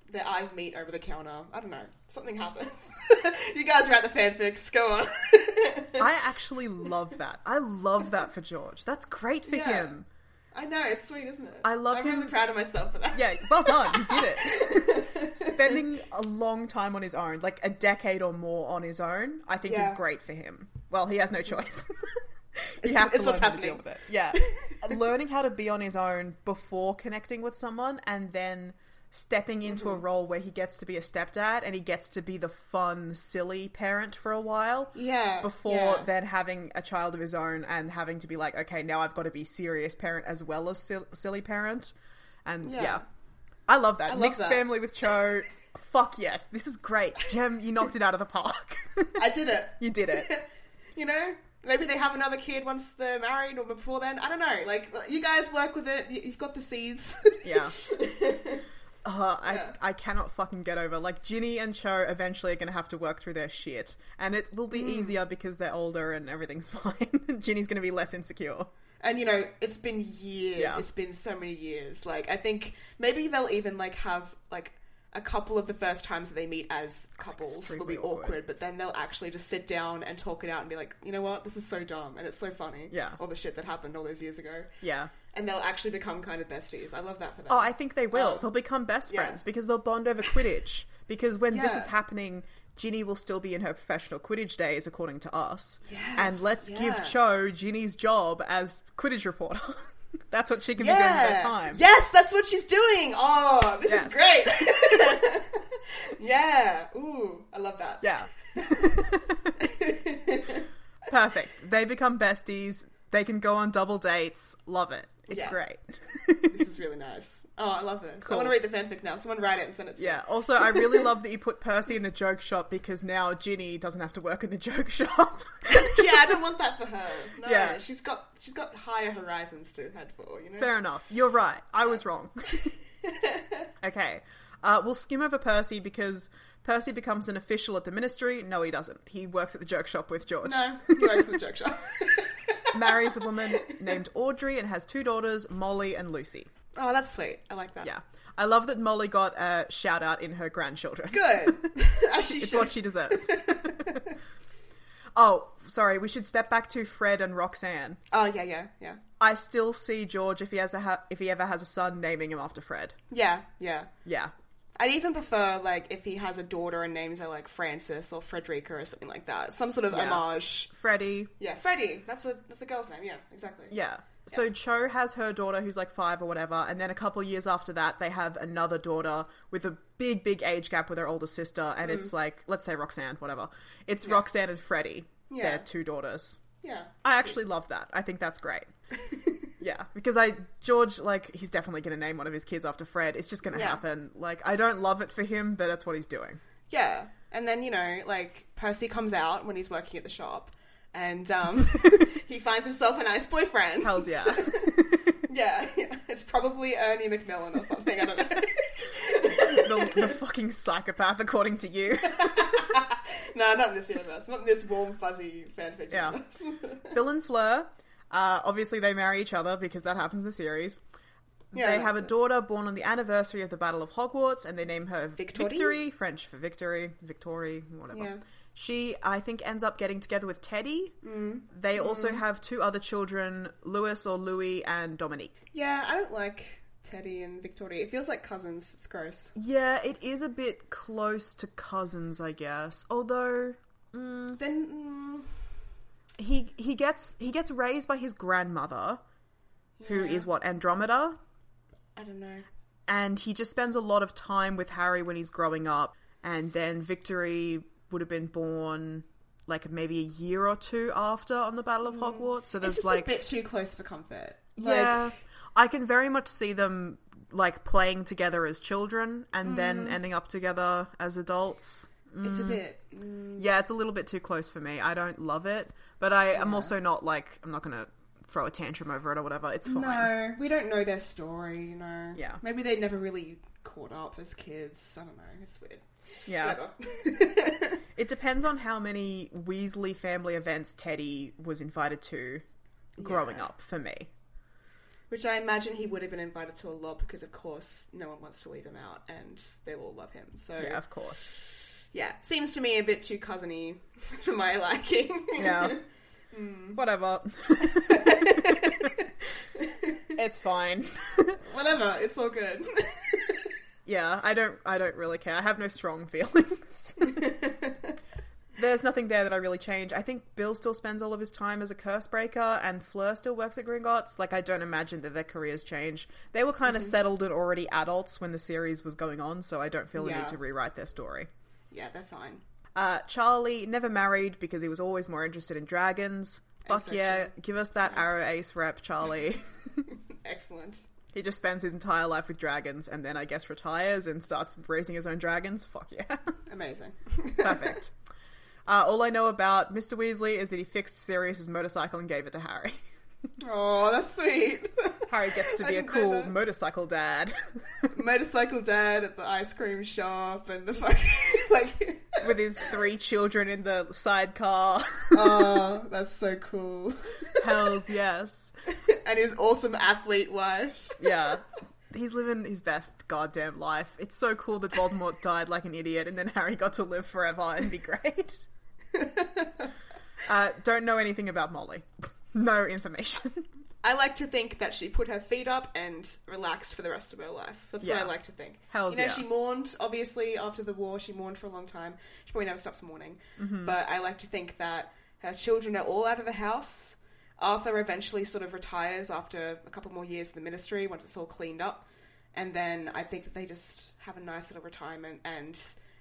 [SPEAKER 2] Their eyes meet over the counter. I don't know. Something happens. you guys are at the fanfics. Go on.
[SPEAKER 1] I actually love that. I love that for George. That's great for
[SPEAKER 2] Yeah.
[SPEAKER 1] him.
[SPEAKER 2] I know it's sweet, isn't it?
[SPEAKER 1] I love
[SPEAKER 2] I'm
[SPEAKER 1] him-
[SPEAKER 2] really proud of myself for that.
[SPEAKER 1] Yeah, well done. You did it. Spending a long time on his own, like a decade or more on his own, I think
[SPEAKER 2] Yeah.
[SPEAKER 1] is great for him. Well, he has no choice. he
[SPEAKER 2] It's-
[SPEAKER 1] has to
[SPEAKER 2] it's
[SPEAKER 1] learn
[SPEAKER 2] what's
[SPEAKER 1] how to deal with it. Yeah, learning how to be on his own before connecting with someone, and then stepping into a
[SPEAKER 2] Mm-hmm.
[SPEAKER 1] role where he gets to be a stepdad and he gets to be the fun, silly parent for a while.
[SPEAKER 2] Yeah,
[SPEAKER 1] Before
[SPEAKER 2] yeah.
[SPEAKER 1] then having a child of his own and having to be like, okay, now I've got to be serious parent as well as sil- silly parent. And yeah.
[SPEAKER 2] Yeah.
[SPEAKER 1] I love that.
[SPEAKER 2] love
[SPEAKER 1] Mixed
[SPEAKER 2] that.
[SPEAKER 1] family with Cho. Fuck yes. This is great. Jem, you knocked it out of the park.
[SPEAKER 2] I did it.
[SPEAKER 1] you did it.
[SPEAKER 2] you know, maybe they have another kid once they're married or before then. I don't know. Like, you guys work with it. You've got the seeds.
[SPEAKER 1] Yeah. Uh, I,
[SPEAKER 2] Yeah.
[SPEAKER 1] I cannot fucking get over. Like, Ginny and Cho eventually are going to have to work through their shit. And it will
[SPEAKER 2] Mm.
[SPEAKER 1] be easier because they're older and everything's fine. Ginny's going to be less insecure.
[SPEAKER 2] and you know, it's been years.
[SPEAKER 1] Yeah.
[SPEAKER 2] It's been so many years. Like, I think maybe they'll even like have like a couple of the first times that they meet as couples will be awkward.
[SPEAKER 1] awkward.
[SPEAKER 2] but then they'll actually just sit down and talk it out and be like, you know what, this is so dumb and it's so funny.
[SPEAKER 1] Yeah.
[SPEAKER 2] all the shit that happened all those years ago,
[SPEAKER 1] Yeah.
[SPEAKER 2] And they'll actually become kind of besties. I love that for them.
[SPEAKER 1] Oh, I think they will.
[SPEAKER 2] Um,
[SPEAKER 1] they'll become best
[SPEAKER 2] yeah.
[SPEAKER 1] friends because they'll bond over Quidditch. Because when this is happening, Ginny will still be in her professional Quidditch days, according to us.
[SPEAKER 2] Yes,
[SPEAKER 1] and let's
[SPEAKER 2] yeah.
[SPEAKER 1] give Cho Ginny's job as Quidditch reporter. That's what she can be doing with her time.
[SPEAKER 2] Yes, that's what she's doing. Oh, this
[SPEAKER 1] Yes.
[SPEAKER 2] is great. yeah. Ooh, I love that.
[SPEAKER 1] Yeah. Perfect. They become besties. They can go on double dates. Love it. It's
[SPEAKER 2] Yeah.
[SPEAKER 1] great.
[SPEAKER 2] This is really nice. Oh, I love this. I want to read the fanfic now. Someone write it and send it to
[SPEAKER 1] yeah.
[SPEAKER 2] me. Yeah.
[SPEAKER 1] Also, I really love that you put Percy in the joke shop because now Ginny doesn't have to work in the joke shop.
[SPEAKER 2] yeah, I don't want that for her. No,
[SPEAKER 1] Yeah.
[SPEAKER 2] she's got she's got higher horizons to head for. You know.
[SPEAKER 1] Fair enough. You're right. I was wrong. okay. Uh, we'll skim over Percy because Percy becomes an official at the ministry. No, he doesn't. He works at the joke shop with George.
[SPEAKER 2] No, he works in the joke shop.
[SPEAKER 1] Marries a woman named Audrey and has two daughters, Molly and Lucy.
[SPEAKER 2] oh, that's sweet. I like that.
[SPEAKER 1] Yeah. I love that Molly got a shout out in her grandchildren.
[SPEAKER 2] Good. Actually,
[SPEAKER 1] It's what she deserves. oh, sorry. We should step back to Fred and Roxanne.
[SPEAKER 2] Oh yeah, yeah, yeah,
[SPEAKER 1] I still see George if he has a ha- if he ever has a son naming him after Fred.
[SPEAKER 2] yeah, yeah.
[SPEAKER 1] Yeah.
[SPEAKER 2] I'd even prefer like if he has a daughter and names her like Frances or Frederica or something like that. Some sort of
[SPEAKER 1] Yeah.
[SPEAKER 2] homage.
[SPEAKER 1] Freddie.
[SPEAKER 2] Yeah, Freddie. That's a that's a girl's name. Yeah, exactly.
[SPEAKER 1] Yeah. So Cho has her daughter who's like five or whatever, and then a couple of years after that, they have another daughter with a big, big age gap with her older sister, and it's mm. like, let's say Roxanne, whatever. It's Roxanne and Freddie.
[SPEAKER 2] Yeah.
[SPEAKER 1] They're two daughters.
[SPEAKER 2] Yeah.
[SPEAKER 1] I actually love that. I think that's great. yeah, because I George like he's definitely going to name one of his kids after Fred. It's just going to
[SPEAKER 2] Yeah.
[SPEAKER 1] happen. Like I don't love it for him, but that's what he's doing.
[SPEAKER 2] Yeah. And then, you know, like Percy comes out when he's working at the shop and um, he finds himself a nice boyfriend.
[SPEAKER 1] Hell's yeah.
[SPEAKER 2] Yeah, yeah. It's probably Ernie Macmillan or something. I don't know.
[SPEAKER 1] the, the fucking psychopath, according to you.
[SPEAKER 2] no, not in this universe. Not in this warm, fuzzy fanfic
[SPEAKER 1] Yeah.
[SPEAKER 2] universe.
[SPEAKER 1] Bill and Fleur, uh, obviously they marry each other because that happens in the series.
[SPEAKER 2] Yeah,
[SPEAKER 1] they have a
[SPEAKER 2] sense.
[SPEAKER 1] daughter born on the anniversary of the Battle of Hogwarts, and they name her
[SPEAKER 2] Victory?
[SPEAKER 1] Victory, French for victory, Victory, whatever.
[SPEAKER 2] Yeah.
[SPEAKER 1] She, I think, ends up getting together with Teddy.
[SPEAKER 2] Mm.
[SPEAKER 1] They also have two other children, Louis or Louis and Dominique.
[SPEAKER 2] Yeah, I don't like Teddy and Victoria. It feels like cousins. It's gross.
[SPEAKER 1] Yeah, it is a bit close to cousins, I guess. Although
[SPEAKER 2] Then, mm,
[SPEAKER 1] he he gets he gets raised by his grandmother, who is what Andromeda,
[SPEAKER 2] I don't know.
[SPEAKER 1] and he just spends a lot of time with Harry when he's growing up. And then Victory would have been born like maybe a year or two after on the Battle of Hogwarts. So
[SPEAKER 2] It's
[SPEAKER 1] there's
[SPEAKER 2] just
[SPEAKER 1] like
[SPEAKER 2] a bit too close for comfort.
[SPEAKER 1] yeah, I can very much see them like playing together as children and then ending up together as adults.
[SPEAKER 2] it's a bit. mm,
[SPEAKER 1] Yeah, it's a little bit too close for me. I don't love it, but I am also not like I'm not gonna throw a tantrum over it or whatever. It's fine.
[SPEAKER 2] No, we don't know their story, you know.
[SPEAKER 1] Yeah.
[SPEAKER 2] Maybe they never really caught up as kids. I don't know. It's weird.
[SPEAKER 1] Yeah, it depends on how many Weasley family events Teddy was invited to growing
[SPEAKER 2] Yeah.
[SPEAKER 1] up. For me,
[SPEAKER 2] Which I imagine he would have been invited to a lot because, of course, no one wants to leave him out and they all love him. So,
[SPEAKER 1] yeah, of course.
[SPEAKER 2] Yeah, seems to me a bit too cousiny for my liking.
[SPEAKER 1] Yeah,
[SPEAKER 2] Mm.
[SPEAKER 1] whatever. it's fine.
[SPEAKER 2] Whatever, it's all good.
[SPEAKER 1] Yeah, I don't I don't really care. I have no strong feelings. There's nothing there that I really change. I think Bill still spends all of his time as a curse breaker and Fleur still works at Gringotts. Like I don't imagine that their careers change. They were kind of
[SPEAKER 2] Mm-hmm.
[SPEAKER 1] settled and already adults when the series was going on, so I don't feel the
[SPEAKER 2] Yeah.
[SPEAKER 1] need to rewrite their story.
[SPEAKER 2] Yeah, they're fine.
[SPEAKER 1] Uh, Charlie never married because he was always more interested in dragons. Fuck
[SPEAKER 2] Asexual.
[SPEAKER 1] yeah, give us that aro ace rep, Charlie.
[SPEAKER 2] Excellent.
[SPEAKER 1] he just spends his entire life with dragons and then I guess retires and starts raising his own dragons. Fuck yeah.
[SPEAKER 2] Amazing.
[SPEAKER 1] Perfect. Uh, all I know about Mr. Weasley is that he fixed Sirius's motorcycle and gave it to Harry.
[SPEAKER 2] Oh, that's sweet.
[SPEAKER 1] Harry gets to be a cool motorcycle dad
[SPEAKER 2] Motorcycle dad at the ice cream shop and the fucking, like,
[SPEAKER 1] with his three children in the sidecar.
[SPEAKER 2] oh, that's so cool.
[SPEAKER 1] Hells yes.
[SPEAKER 2] and his awesome athlete wife.
[SPEAKER 1] Yeah. He's living his best goddamn life. It's so cool that Voldemort died like an idiot and then Harry got to live forever and be great. Uh, don't know anything about Molly. No information.
[SPEAKER 2] I like to think that she put her feet up and relaxed for the rest of her life. That's what
[SPEAKER 1] Yeah.
[SPEAKER 2] I like to think.
[SPEAKER 1] Hells
[SPEAKER 2] you know,
[SPEAKER 1] yeah.
[SPEAKER 2] she mourned, obviously, after the war. She mourned for a long time. She probably never stops mourning.
[SPEAKER 1] Mm-hmm.
[SPEAKER 2] But I like to think that her children are all out of the house. Arthur eventually sort of retires after a couple more years in the ministry once it's all cleaned up. And then I think that they just have a nice little retirement and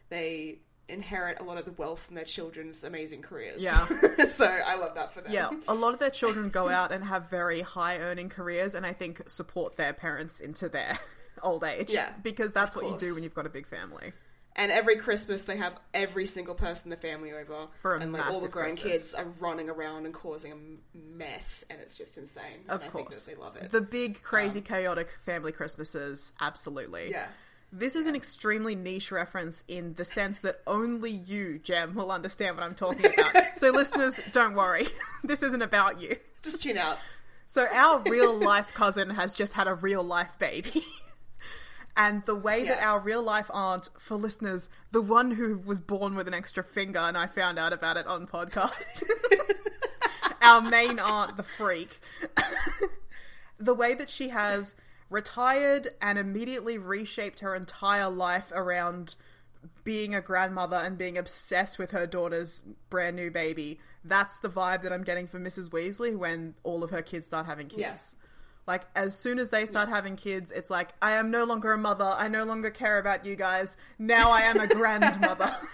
[SPEAKER 2] they inherit a lot of the wealth from their children's amazing careers.
[SPEAKER 1] Yeah.
[SPEAKER 2] so I love that for them.
[SPEAKER 1] Yeah, a lot of their children go out and have very high earning careers, and I think support their parents into their old age.
[SPEAKER 2] Yeah,
[SPEAKER 1] because that's what you do when you've got a big family.
[SPEAKER 2] And every Christmas, they have every single person in the family over,
[SPEAKER 1] For a
[SPEAKER 2] and like all the grown
[SPEAKER 1] Christmas.
[SPEAKER 2] kids are running around and causing a mess, and it's just insane.
[SPEAKER 1] Of
[SPEAKER 2] and I
[SPEAKER 1] course,
[SPEAKER 2] they love it.
[SPEAKER 1] The big, crazy, um, chaotic family Christmases, absolutely.
[SPEAKER 2] Yeah.
[SPEAKER 1] This is an extremely niche reference in the sense that only you, Jem, will understand what I'm talking about. so, listeners, don't worry. this isn't about you.
[SPEAKER 2] just tune out.
[SPEAKER 1] So our real life cousin has just had a real life baby. And the way that our real life aunt, for listeners, the one who was born with an extra finger, and I found out about it on podcast, our main aunt, the freak, the way that she has retired and immediately reshaped her entire life around being a grandmother and being obsessed with her daughter's brand new baby. That's the vibe that I'm getting from Mrs. Weasley when all of her kids start having kids.
[SPEAKER 2] Yeah.
[SPEAKER 1] Like as soon as they start having kids, it's like I am no longer a mother. I no longer care about you guys. Now I am a grandmother.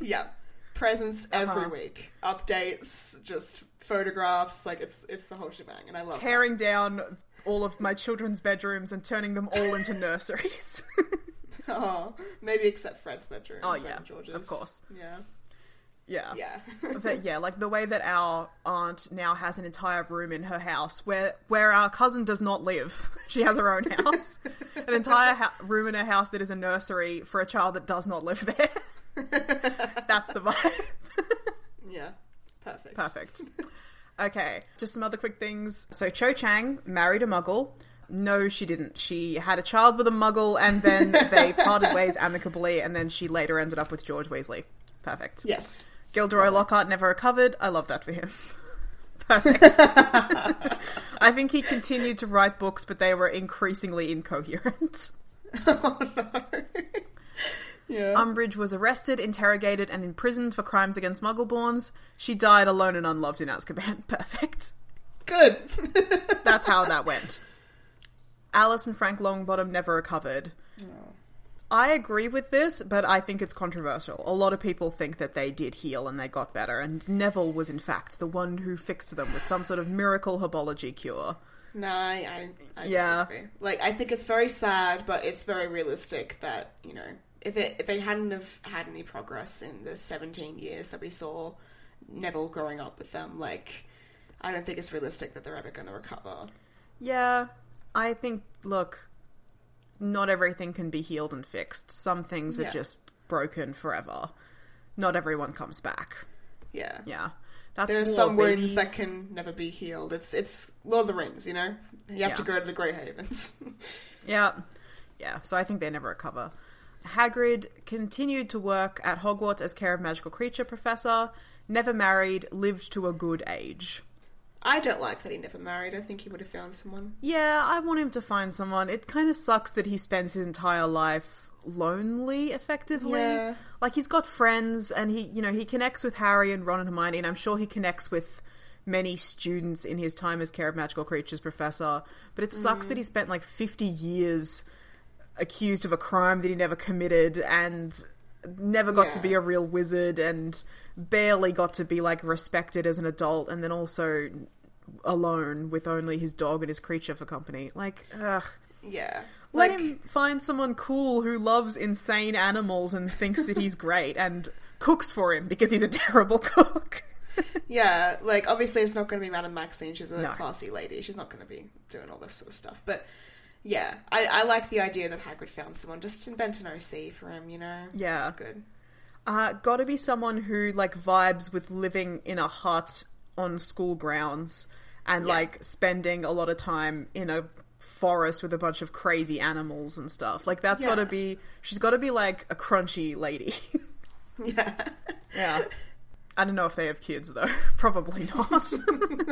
[SPEAKER 2] Yeah, presents every
[SPEAKER 1] Uh-huh.
[SPEAKER 2] week, updates, just photographs. Like it's it's the whole shebang, and I love that.
[SPEAKER 1] Tearing down all of my children's bedrooms and turning them all into nurseries.
[SPEAKER 2] Oh, maybe except Fred's bedroom.
[SPEAKER 1] Oh,
[SPEAKER 2] Fred
[SPEAKER 1] yeah,
[SPEAKER 2] George's.
[SPEAKER 1] of course.
[SPEAKER 2] Yeah,
[SPEAKER 1] yeah.
[SPEAKER 2] yeah.
[SPEAKER 1] but yeah, like the way that our aunt now has an entire room in her house where where our cousin does not live. She has her own house, an entire ha- room in her house that is a nursery for a child that does not live there. That's the vibe.
[SPEAKER 2] yeah, perfect.
[SPEAKER 1] Perfect. Okay, just some other quick things. So Cho Chang married a Muggle. No, she didn't. She had a child with a Muggle, and then they parted ways amicably, and then she later ended up with George Weasley. Perfect.
[SPEAKER 2] Yes.
[SPEAKER 1] Gilderoy Lockhart never recovered. I love that for him. Perfect. I think he continued to write books, but they were increasingly incoherent.
[SPEAKER 2] oh no. Yeah.
[SPEAKER 1] Umbridge was arrested, interrogated, and imprisoned for crimes against Muggleborns. She died alone and unloved in Azkaban. Perfect.
[SPEAKER 2] Good.
[SPEAKER 1] That's how that went. Alice and Frank Longbottom never recovered. I agree with this, but I think it's controversial. A lot of people think that they did heal and they got better, and Neville was in fact the one who fixed them with some sort of miracle herbology cure.
[SPEAKER 2] no, I, I, I
[SPEAKER 1] Yeah.
[SPEAKER 2] disagree. Like, I think it's very sad, but it's very realistic that you know, if it if they hadn't have had any progress in the seventeen years that we saw Neville growing up with them, like, I don't think it's realistic that they're ever going to recover.
[SPEAKER 1] Yeah, I think, look, not everything can be healed and fixed. Some things
[SPEAKER 2] Yeah.
[SPEAKER 1] are just broken forever. Not everyone comes back.
[SPEAKER 2] Yeah.
[SPEAKER 1] Yeah. That's
[SPEAKER 2] There are some
[SPEAKER 1] baby.
[SPEAKER 2] wounds that can never be healed. It's it's Lord of the Rings, you know. You have to go to the Grey Havens.
[SPEAKER 1] Yeah. Yeah, so I think they never recover. Hagrid continued to work at Hogwarts as care of magical creature professor, never married, lived to a good age.
[SPEAKER 2] I don't like that he never married. I think he would have found someone.
[SPEAKER 1] Yeah, I want him to find someone. It kind of sucks that he spends his entire life lonely, effectively.
[SPEAKER 2] Yeah.
[SPEAKER 1] Like he's got friends and he, you know, he connects with Harry and Ron and Hermione, and I'm sure he connects with many students in his time as care of magical creatures professor. But it sucks mm. that he spent like 50 years accused of a crime that he never committed and never got to be a real wizard and barely got to be like respected as an adult and then also alone with only his dog and his creature for company. Like, ugh.
[SPEAKER 2] Yeah.
[SPEAKER 1] Let
[SPEAKER 2] Like,
[SPEAKER 1] him find someone cool who loves insane animals and thinks that he's great and cooks for him because he's a terrible cook.
[SPEAKER 2] yeah, like obviously it's not going to be Madame Maxime. She's a
[SPEAKER 1] No.
[SPEAKER 2] classy lady. She's not going to be doing all this sort of stuff. But yeah, I, I like the idea that Hagrid found someone. Just invent an OC for him, you know.
[SPEAKER 1] Yeah.
[SPEAKER 2] it's good.
[SPEAKER 1] Uh, gotta be someone who like vibes with living in a hut on school grounds and
[SPEAKER 2] Yeah.
[SPEAKER 1] like spending a lot of time in a forest with a bunch of crazy animals and stuff. Like that's
[SPEAKER 2] Yeah.
[SPEAKER 1] gotta be she's gotta be like a crunchy lady.
[SPEAKER 2] Yeah,
[SPEAKER 1] yeah. I don't know if they have kids though. Probably not.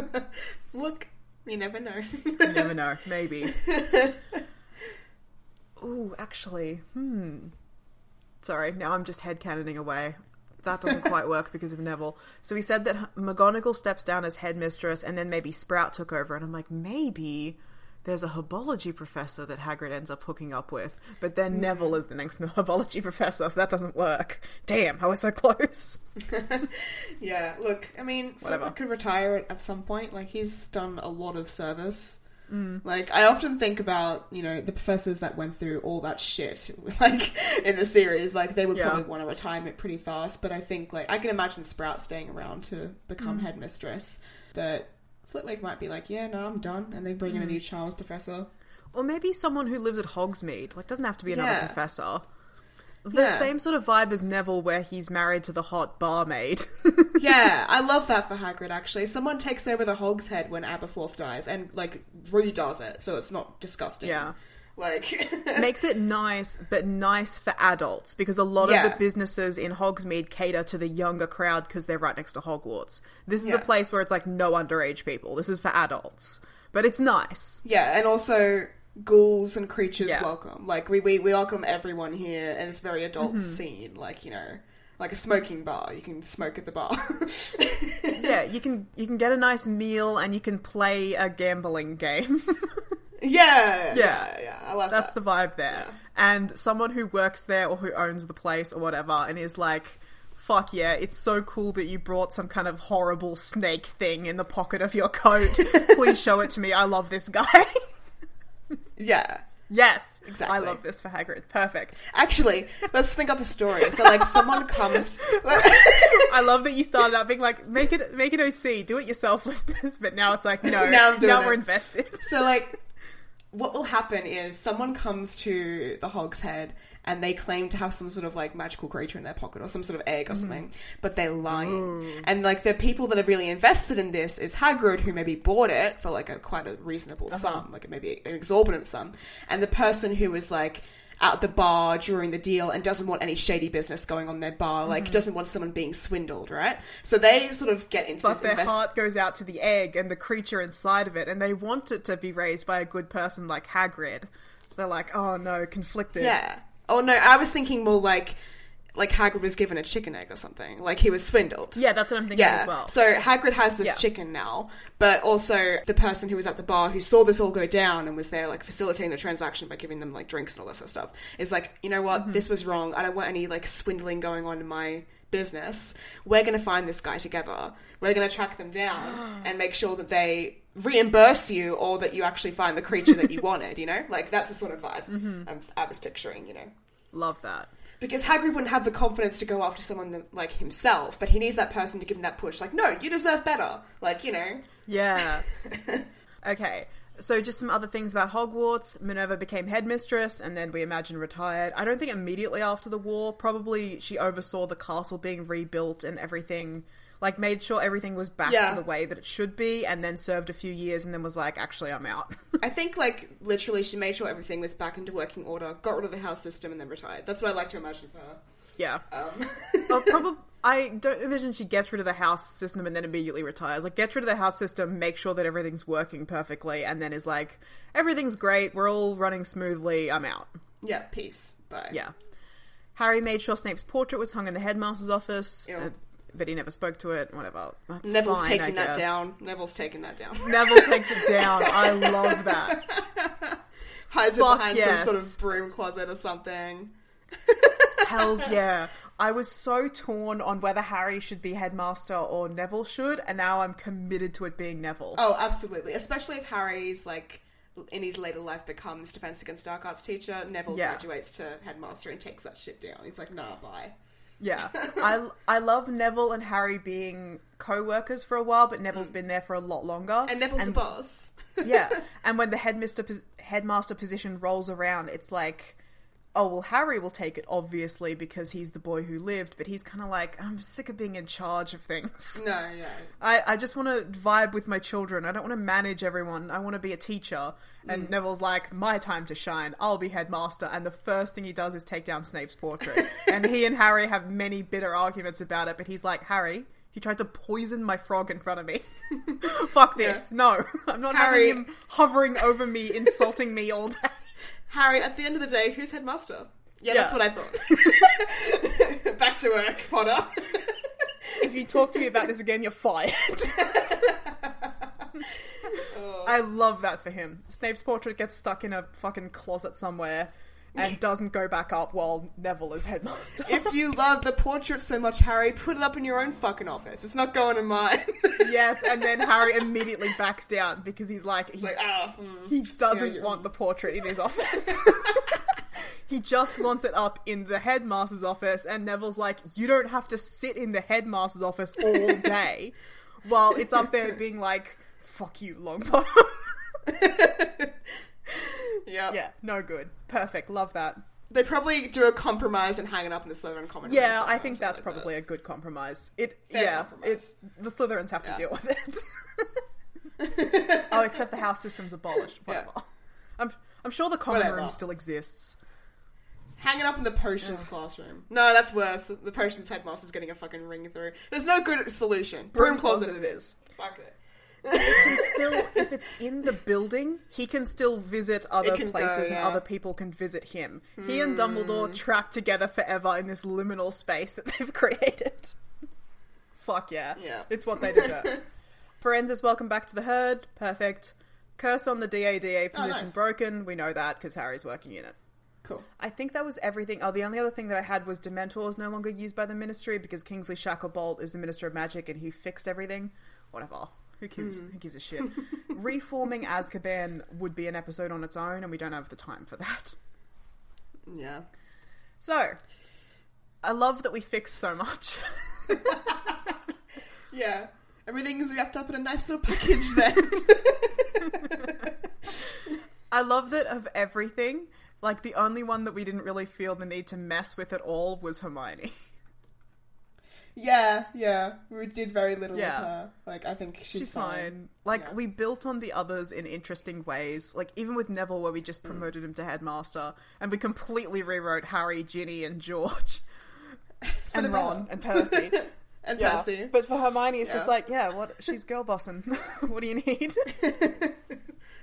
[SPEAKER 2] look, you never know.
[SPEAKER 1] you never know. Maybe. Ooh, actually, hmm. Sorry, now I'm just head headcanoning away. That doesn't quite work because of Neville. So he said that McGonagall steps down as headmistress and then maybe Sprout took over. And I'm like, maybe there's a herbology professor that Hagrid ends up hooking up with, but then Neville is the next herbology professor, so that doesn't work. Damn, I was so close.
[SPEAKER 2] Yeah, look, I mean,
[SPEAKER 1] Whatever.
[SPEAKER 2] Could retire at- some point. Like, he's done a lot of service.
[SPEAKER 1] Mm.
[SPEAKER 2] Like, I often think about, you know, the professors that went through all that shit, like, in the series. Like, they would
[SPEAKER 1] Yeah.
[SPEAKER 2] probably want to retirement pretty fast. But I think, like, I can imagine Sprout staying around to become
[SPEAKER 1] Mm.
[SPEAKER 2] headmistress. But Flitwick might be like, yeah, no, I'm done. And they bring in
[SPEAKER 1] Mm.
[SPEAKER 2] a new Charms professor.
[SPEAKER 1] Or maybe someone who lives at Hogsmeade. Like, doesn't have to be another
[SPEAKER 2] Yeah.
[SPEAKER 1] professor. The
[SPEAKER 2] Yeah.
[SPEAKER 1] same sort of vibe as Neville, where he's married to the hot barmaid.
[SPEAKER 2] yeah, I love that for Hagrid. Actually, someone takes over the Hog's Head when Aberforth dies, and like redoes it, so it's not disgusting.
[SPEAKER 1] Yeah.
[SPEAKER 2] Like
[SPEAKER 1] Makes it nice, but nice for adults because a lot of the businesses in Hogsmeade cater to the younger crowd because they're right next to Hogwarts. This is
[SPEAKER 2] Yeah.
[SPEAKER 1] a place where it's like no underage people. This is for adults, but it's nice.
[SPEAKER 2] yeah, and also ghouls and creatures
[SPEAKER 1] Yeah.
[SPEAKER 2] welcome. Like we, we we welcome everyone here, and it's very adult
[SPEAKER 1] Mm-hmm.
[SPEAKER 2] scene. Like you know, like a smoking bar. You can smoke at the bar.
[SPEAKER 1] Yeah, you can you can get a nice meal and you can play a gambling game.
[SPEAKER 2] yeah,
[SPEAKER 1] Yeah.
[SPEAKER 2] yeah, yeah. I love
[SPEAKER 1] That's
[SPEAKER 2] that.
[SPEAKER 1] the vibe there. And someone who works there or who owns the place or whatever and is like, fuck yeah, it's so cool that you brought some kind of horrible snake thing in the pocket of your coat. Please show it to me. I love this guy.
[SPEAKER 2] yeah.
[SPEAKER 1] yes.
[SPEAKER 2] Exactly.
[SPEAKER 1] I love this for Hagrid. Perfect.
[SPEAKER 2] Actually, let's think up a story. So, like, someone comes.
[SPEAKER 1] I love that you started out being like, make it make it OC, do it yourself, listeners. But now it's like, no,
[SPEAKER 2] Now
[SPEAKER 1] now
[SPEAKER 2] it.
[SPEAKER 1] we're invested.
[SPEAKER 2] So, like, what will happen is someone comes to the Hog's Head and they claim to have some sort of like magical creature in their pocket or some sort of egg or hmm. something, but they're lying. And like the people that are really invested in this is Hagrid, who maybe bought it for like a quite a reasonable uh-huh. sum, like maybe an exorbitant sum, and the person who was like at the bar during the deal and doesn't want any shady business going on their bar, like mm-hmm. doesn't want someone being swindled, right? So they sort of get into
[SPEAKER 1] But
[SPEAKER 2] this
[SPEAKER 1] their
[SPEAKER 2] invest-
[SPEAKER 1] heart goes out to the egg and the creature inside of it, and they want it to be raised by a good person like Hagrid. So they're like, oh no, conflicted.
[SPEAKER 2] Yeah. Oh no, I was thinking more like like Hagrid was given a chicken egg or something. Like he was swindled.
[SPEAKER 1] Yeah, that's what I'm thinking
[SPEAKER 2] Yeah.
[SPEAKER 1] as well.
[SPEAKER 2] So Hagrid has this
[SPEAKER 1] Yeah.
[SPEAKER 2] chicken now, but also the person who was at the bar who saw this all go down and was there like facilitating the transaction by giving them like drinks and all that sort of stuff is like, you know what,
[SPEAKER 1] Mm-hmm.
[SPEAKER 2] this was wrong. I don't want any like swindling going on in my business. We're gonna find this guy together. We're gonna track them down and make sure that they reimburse you or that you actually find the creature that you wanted, you know? Like that's the sort of vibe
[SPEAKER 1] Mm-hmm.
[SPEAKER 2] I'm, I was picturing, you know?
[SPEAKER 1] Love that.
[SPEAKER 2] Because Hagrid wouldn't have the confidence to go after someone that, like himself, but he needs that person to give him that push. Like, no, you deserve better. Like, you know.
[SPEAKER 1] Yeah. okay. So just some other things about Hogwarts. Minerva became headmistress and then we imagine retired. I don't think immediately after the war. Probably she oversaw the castle being rebuilt and everything like made sure everything was back
[SPEAKER 2] Yeah.
[SPEAKER 1] to the way that it should be and then served a few years and then was like, actually I'm out.
[SPEAKER 2] I think, like, literally, she made sure everything was back into working order, got rid of the house system, and then retired. That's what I like to imagine for her.
[SPEAKER 1] yeah.
[SPEAKER 2] Um,
[SPEAKER 1] Oh, probably. I don't imagine she gets rid of the house system and then immediately retires. Like, gets rid of the house system, make sure that everything's working perfectly, and then is like, everything's great, we're all running smoothly, I'm out.
[SPEAKER 2] yeah, peace. Bye.
[SPEAKER 1] Yeah. Harry made sure Snape's portrait was hung in the headmaster's office, uh, but he never spoke to it. Whatever. That's
[SPEAKER 2] Neville's
[SPEAKER 1] fine,
[SPEAKER 2] taking that down. Neville's taking that down.
[SPEAKER 1] Neville takes it down. I love that.
[SPEAKER 2] Hides
[SPEAKER 1] Fuck
[SPEAKER 2] it behind
[SPEAKER 1] yes.
[SPEAKER 2] some sort of broom closet or something.
[SPEAKER 1] Hells yeah. I was so torn on whether Harry should be headmaster or Neville should, and now I'm committed to it being Neville.
[SPEAKER 2] Oh, absolutely. Especially if Harry's like in his later life becomes defense against dark arts teacher. Neville
[SPEAKER 1] Yeah.
[SPEAKER 2] graduates to headmaster and takes that shit down. He's like, nah, bye.
[SPEAKER 1] Yeah, I I love Neville and Harry being co-workers for a while, but Neville's been there for a lot longer.
[SPEAKER 2] Mm. And Neville's the boss.
[SPEAKER 1] yeah, and when the headmaster headmaster position rolls around, it's like, oh well, Harry will take it obviously because he's the boy who lived, but he's kind of like, I'm sick of being in charge of things.
[SPEAKER 2] no, no.
[SPEAKER 1] I, I just want to vibe with my children. I don't want to manage everyone. I want to be a teacher. And mm. Neville's like, my time to shine. I'll be headmaster. And the first thing he does is take down Snape's portrait. and he and Harry have many bitter arguments about it. But he's like, Harry, he tried to poison my frog in front of me. Fuck this. No, I'm not
[SPEAKER 2] Harry-
[SPEAKER 1] having him hovering over me, insulting me all day.
[SPEAKER 2] Harry, at the end of the day, who's headmaster? Yeah,
[SPEAKER 1] Yeah.
[SPEAKER 2] that's what I thought. Back to work, Potter.
[SPEAKER 1] if you talk to me about this again, you're fired.
[SPEAKER 2] Oh.
[SPEAKER 1] I love that for him. Snape's portrait gets stuck in a fucking closet somewhere and doesn't go back up while Neville is headmaster.
[SPEAKER 2] if you love the portrait so much, Harry, put it up in your own fucking office. It's not going in mine.
[SPEAKER 1] yes, and then Harry immediately backs down because he's like, he,
[SPEAKER 2] like, ah, mm.
[SPEAKER 1] he doesn't
[SPEAKER 2] Yeah,
[SPEAKER 1] want the portrait in his office. he just wants it up in the headmaster's office, and Neville's like, you don't have to sit in the headmaster's office all day while it's up there being like, fuck you, Longbottom.
[SPEAKER 2] yeah.
[SPEAKER 1] yeah, no good. Perfect. Love that.
[SPEAKER 2] They probably do a compromise and hang it up in the Slytherin common room
[SPEAKER 1] Yeah,
[SPEAKER 2] somewhere
[SPEAKER 1] I
[SPEAKER 2] or
[SPEAKER 1] think
[SPEAKER 2] something
[SPEAKER 1] that's
[SPEAKER 2] like that.
[SPEAKER 1] probably a good compromise. It
[SPEAKER 2] Fair
[SPEAKER 1] yeah,
[SPEAKER 2] compromise.
[SPEAKER 1] it's the Slytherins have
[SPEAKER 2] Yeah.
[SPEAKER 1] to deal with it. oh, except the house system's abolished. Whatever. I'm I'm sure the common
[SPEAKER 2] Whatever.
[SPEAKER 1] room still exists.
[SPEAKER 2] Hang it up in the potions classroom. No, that's worse. The, the potions headmaster's getting a fucking ring through. There's no good solution. Broom, closet, it is. Fuck it.
[SPEAKER 1] Still, if it's in the building, he can still visit other
[SPEAKER 2] can go,
[SPEAKER 1] places, and.
[SPEAKER 2] Hmm.
[SPEAKER 1] other people can visit him. He and Dumbledore trapped together forever in this liminal space that they've created. Fuck yeah,
[SPEAKER 2] Yeah.
[SPEAKER 1] it's what they deserve. Firenze, welcome back to the herd. Perfect. Curse on the DADA position
[SPEAKER 2] Oh, nice.
[SPEAKER 1] broken. We know that because Harry's working in it.
[SPEAKER 2] Cool.
[SPEAKER 1] I think that was everything. Oh, the only other thing that I had was Dementor is no longer used by the Ministry because Kingsley Shacklebolt is the Minister of Magic and he fixed everything. Whatever. Who gives,
[SPEAKER 2] Hmm.
[SPEAKER 1] who gives a shit? Reforming Azkaban would be an episode on its own and we don't have the time for that.
[SPEAKER 2] Yeah.
[SPEAKER 1] So, I love that we fixed so much.
[SPEAKER 2] Yeah. Everything's wrapped up in a nice little package then.
[SPEAKER 1] I love that of everything, like the only one that we didn't really feel the need to mess with at all was Hermione.
[SPEAKER 2] Yeah, yeah. We did very little
[SPEAKER 1] Yeah.
[SPEAKER 2] with her. Like, I think she's,
[SPEAKER 1] She's fine. Like
[SPEAKER 2] Yeah.
[SPEAKER 1] we built on the others in interesting ways. Like even with Neville, where we just mm. promoted him to headmaster, and we completely rewrote Harry, Ginny, and George, and Ron and Percy.
[SPEAKER 2] And
[SPEAKER 1] yeah,
[SPEAKER 2] Percy.
[SPEAKER 1] but for Hermione, it's just like, yeah, what? She's girl bossing. what do you need?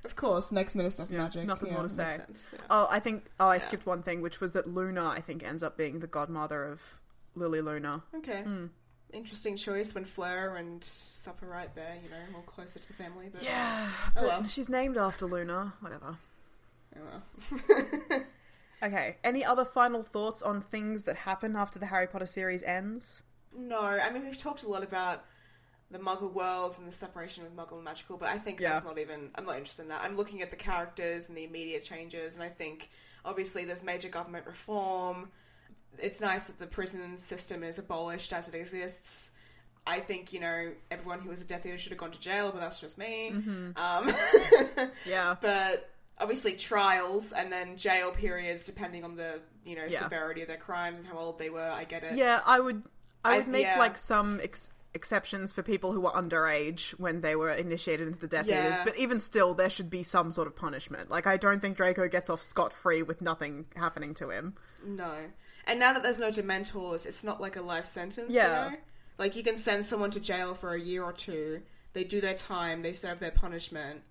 [SPEAKER 2] Of course, next Minister of
[SPEAKER 1] Yeah,
[SPEAKER 2] Magic.
[SPEAKER 1] nothing
[SPEAKER 2] yeah,
[SPEAKER 1] more to say.
[SPEAKER 2] yeah.
[SPEAKER 1] Oh, I think. Oh, I skipped one thing, which was that Luna, I think, ends up being the godmother of Lily Luna.
[SPEAKER 2] Okay.
[SPEAKER 1] Hmm.
[SPEAKER 2] Interesting choice when Fleur and stuff are right there, you know, more closer to the family. But
[SPEAKER 1] Yeah,
[SPEAKER 2] Oh,
[SPEAKER 1] but
[SPEAKER 2] well.
[SPEAKER 1] she's named after Luna. Whatever.
[SPEAKER 2] oh well.
[SPEAKER 1] Okay. Any other final thoughts on things that happen after the Harry Potter series ends?
[SPEAKER 2] No, I mean we've talked a lot about the Muggle worlds and the separation with Muggle and magical, but I think
[SPEAKER 1] Yeah.
[SPEAKER 2] that's not even. I'm not interested in that. I'm looking at the characters and the immediate changes, and I think obviously there's major government reform. It's nice that the prison system is abolished as it exists. I think you know everyone who was a Death Eater should have gone to jail, but that's just me.
[SPEAKER 1] Mm-hmm.
[SPEAKER 2] Um,
[SPEAKER 1] Yeah.
[SPEAKER 2] but obviously trials and then jail periods depending on the you know
[SPEAKER 1] Yeah.
[SPEAKER 2] severity of their crimes and how old they were. I get it.
[SPEAKER 1] Yeah, I would. I
[SPEAKER 2] I-
[SPEAKER 1] would make
[SPEAKER 2] yeah.
[SPEAKER 1] like some ex- exceptions for people who were underage when they were initiated into the Death
[SPEAKER 2] Yeah.
[SPEAKER 1] Eaters, but even still, there should be some sort of punishment. Like, I don't think Draco gets off scot free with nothing happening to him.
[SPEAKER 2] No. And now that there's no Dementors, it's not like a life sentence.
[SPEAKER 1] Yeah.
[SPEAKER 2] You know? Like you can send someone to jail for a year or two. They do their time. They serve their punishment.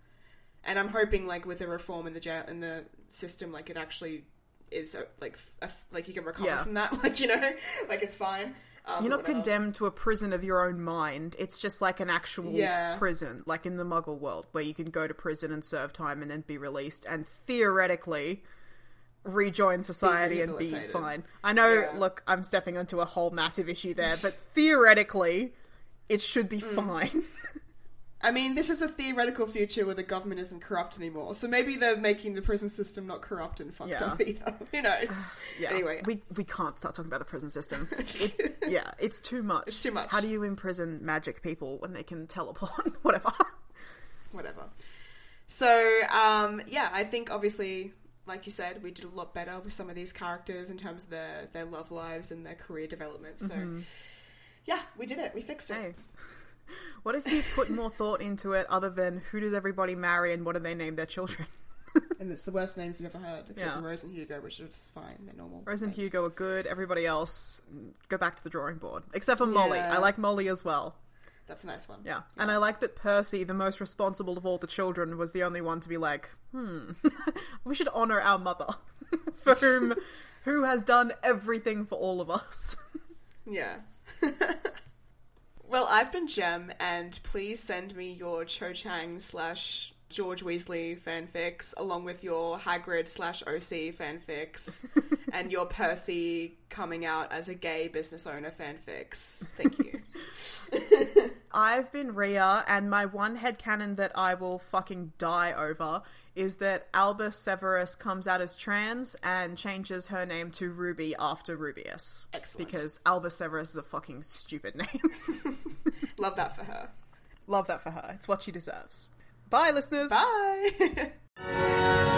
[SPEAKER 2] And I'm hoping, like with the reform in the jail in the system, like it actually is uh, like a, like you can recover
[SPEAKER 1] Yeah.
[SPEAKER 2] from that. Like you know, like it's fine. Um,
[SPEAKER 1] You're not condemned to a prison of your own mind. It's just like an actual
[SPEAKER 2] Yeah.
[SPEAKER 1] prison, like in the Muggle world, where you can go to prison and serve time and then be released and theoretically rejoin society and be fine. I know,
[SPEAKER 2] Yeah.
[SPEAKER 1] look, I'm stepping onto a whole massive issue there, but theoretically, it should be
[SPEAKER 2] Mm.
[SPEAKER 1] fine.
[SPEAKER 2] I mean, this is a theoretical future where the government isn't corrupt anymore. So maybe they're making the prison system not corrupt and fucked
[SPEAKER 1] Yeah.
[SPEAKER 2] up either. Who knows?
[SPEAKER 1] Yeah.
[SPEAKER 2] Anyway,
[SPEAKER 1] we we can't start talking about the prison system. It- yeah, it's too much.
[SPEAKER 2] It's too much.
[SPEAKER 1] How do you imprison magic people when they can teleport? Whatever.
[SPEAKER 2] whatever. So, um, yeah, I think obviously, like you said, we did a lot better with some of these characters in terms of their, their love lives and their career development. So, mm-hmm. yeah, we did it. We fixed it.
[SPEAKER 1] Hey. What if you put more thought into it other than who does everybody marry and what do they name their children?
[SPEAKER 2] And it's the worst names you've ever heard, except
[SPEAKER 1] Yeah.
[SPEAKER 2] for Rose and Hugo, which is fine. They're normal.
[SPEAKER 1] Rose and
[SPEAKER 2] names.
[SPEAKER 1] Hugo are good, everybody else, go back to the drawing board. Except for Molly.
[SPEAKER 2] Yeah.
[SPEAKER 1] I like Molly as well.
[SPEAKER 2] That's a nice one.
[SPEAKER 1] Yeah. And I like that Percy, the most responsible of all the children, was the only one to be like, hmm, we should honour our mother, for whom, who has done everything for all of us.
[SPEAKER 2] Yeah. well, I've been Jem, and please send me your Cho Chang slash George Weasley fanfics, along with your Hagrid slash OC fanfics, and your Percy coming out as a gay business owner fanfics. Thank you.
[SPEAKER 1] I've been Ria, and my one headcanon that I will fucking die over is that Albus Severus comes out as trans and changes her name to Ruby after Rubeus.
[SPEAKER 2] Excellent.
[SPEAKER 1] Because Albus Severus is a fucking stupid name.
[SPEAKER 2] Love that for her.
[SPEAKER 1] Love that for her. It's what she deserves. Bye, listeners.
[SPEAKER 2] Bye.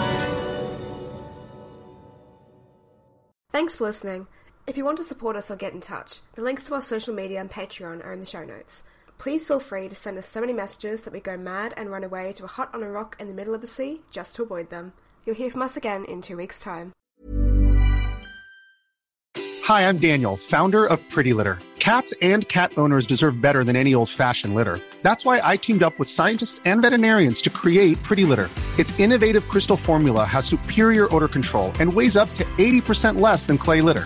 [SPEAKER 3] Thanks for listening. If you want to support us or get in touch, the links to our social media and Patreon are in the show notes. Please feel free to send us so many messages that we go mad and run away to a hut on a rock in the middle of the sea just to avoid them. You'll hear from us again in two weeks' time.
[SPEAKER 4] Hi, I'm Daniel, founder of Pretty Litter. Cats and cat owners deserve better than any old fashioned litter. That's why I teamed up with scientists and veterinarians to create Pretty Litter. Its innovative crystal formula has superior odor control and weighs up to 80% less than clay litter.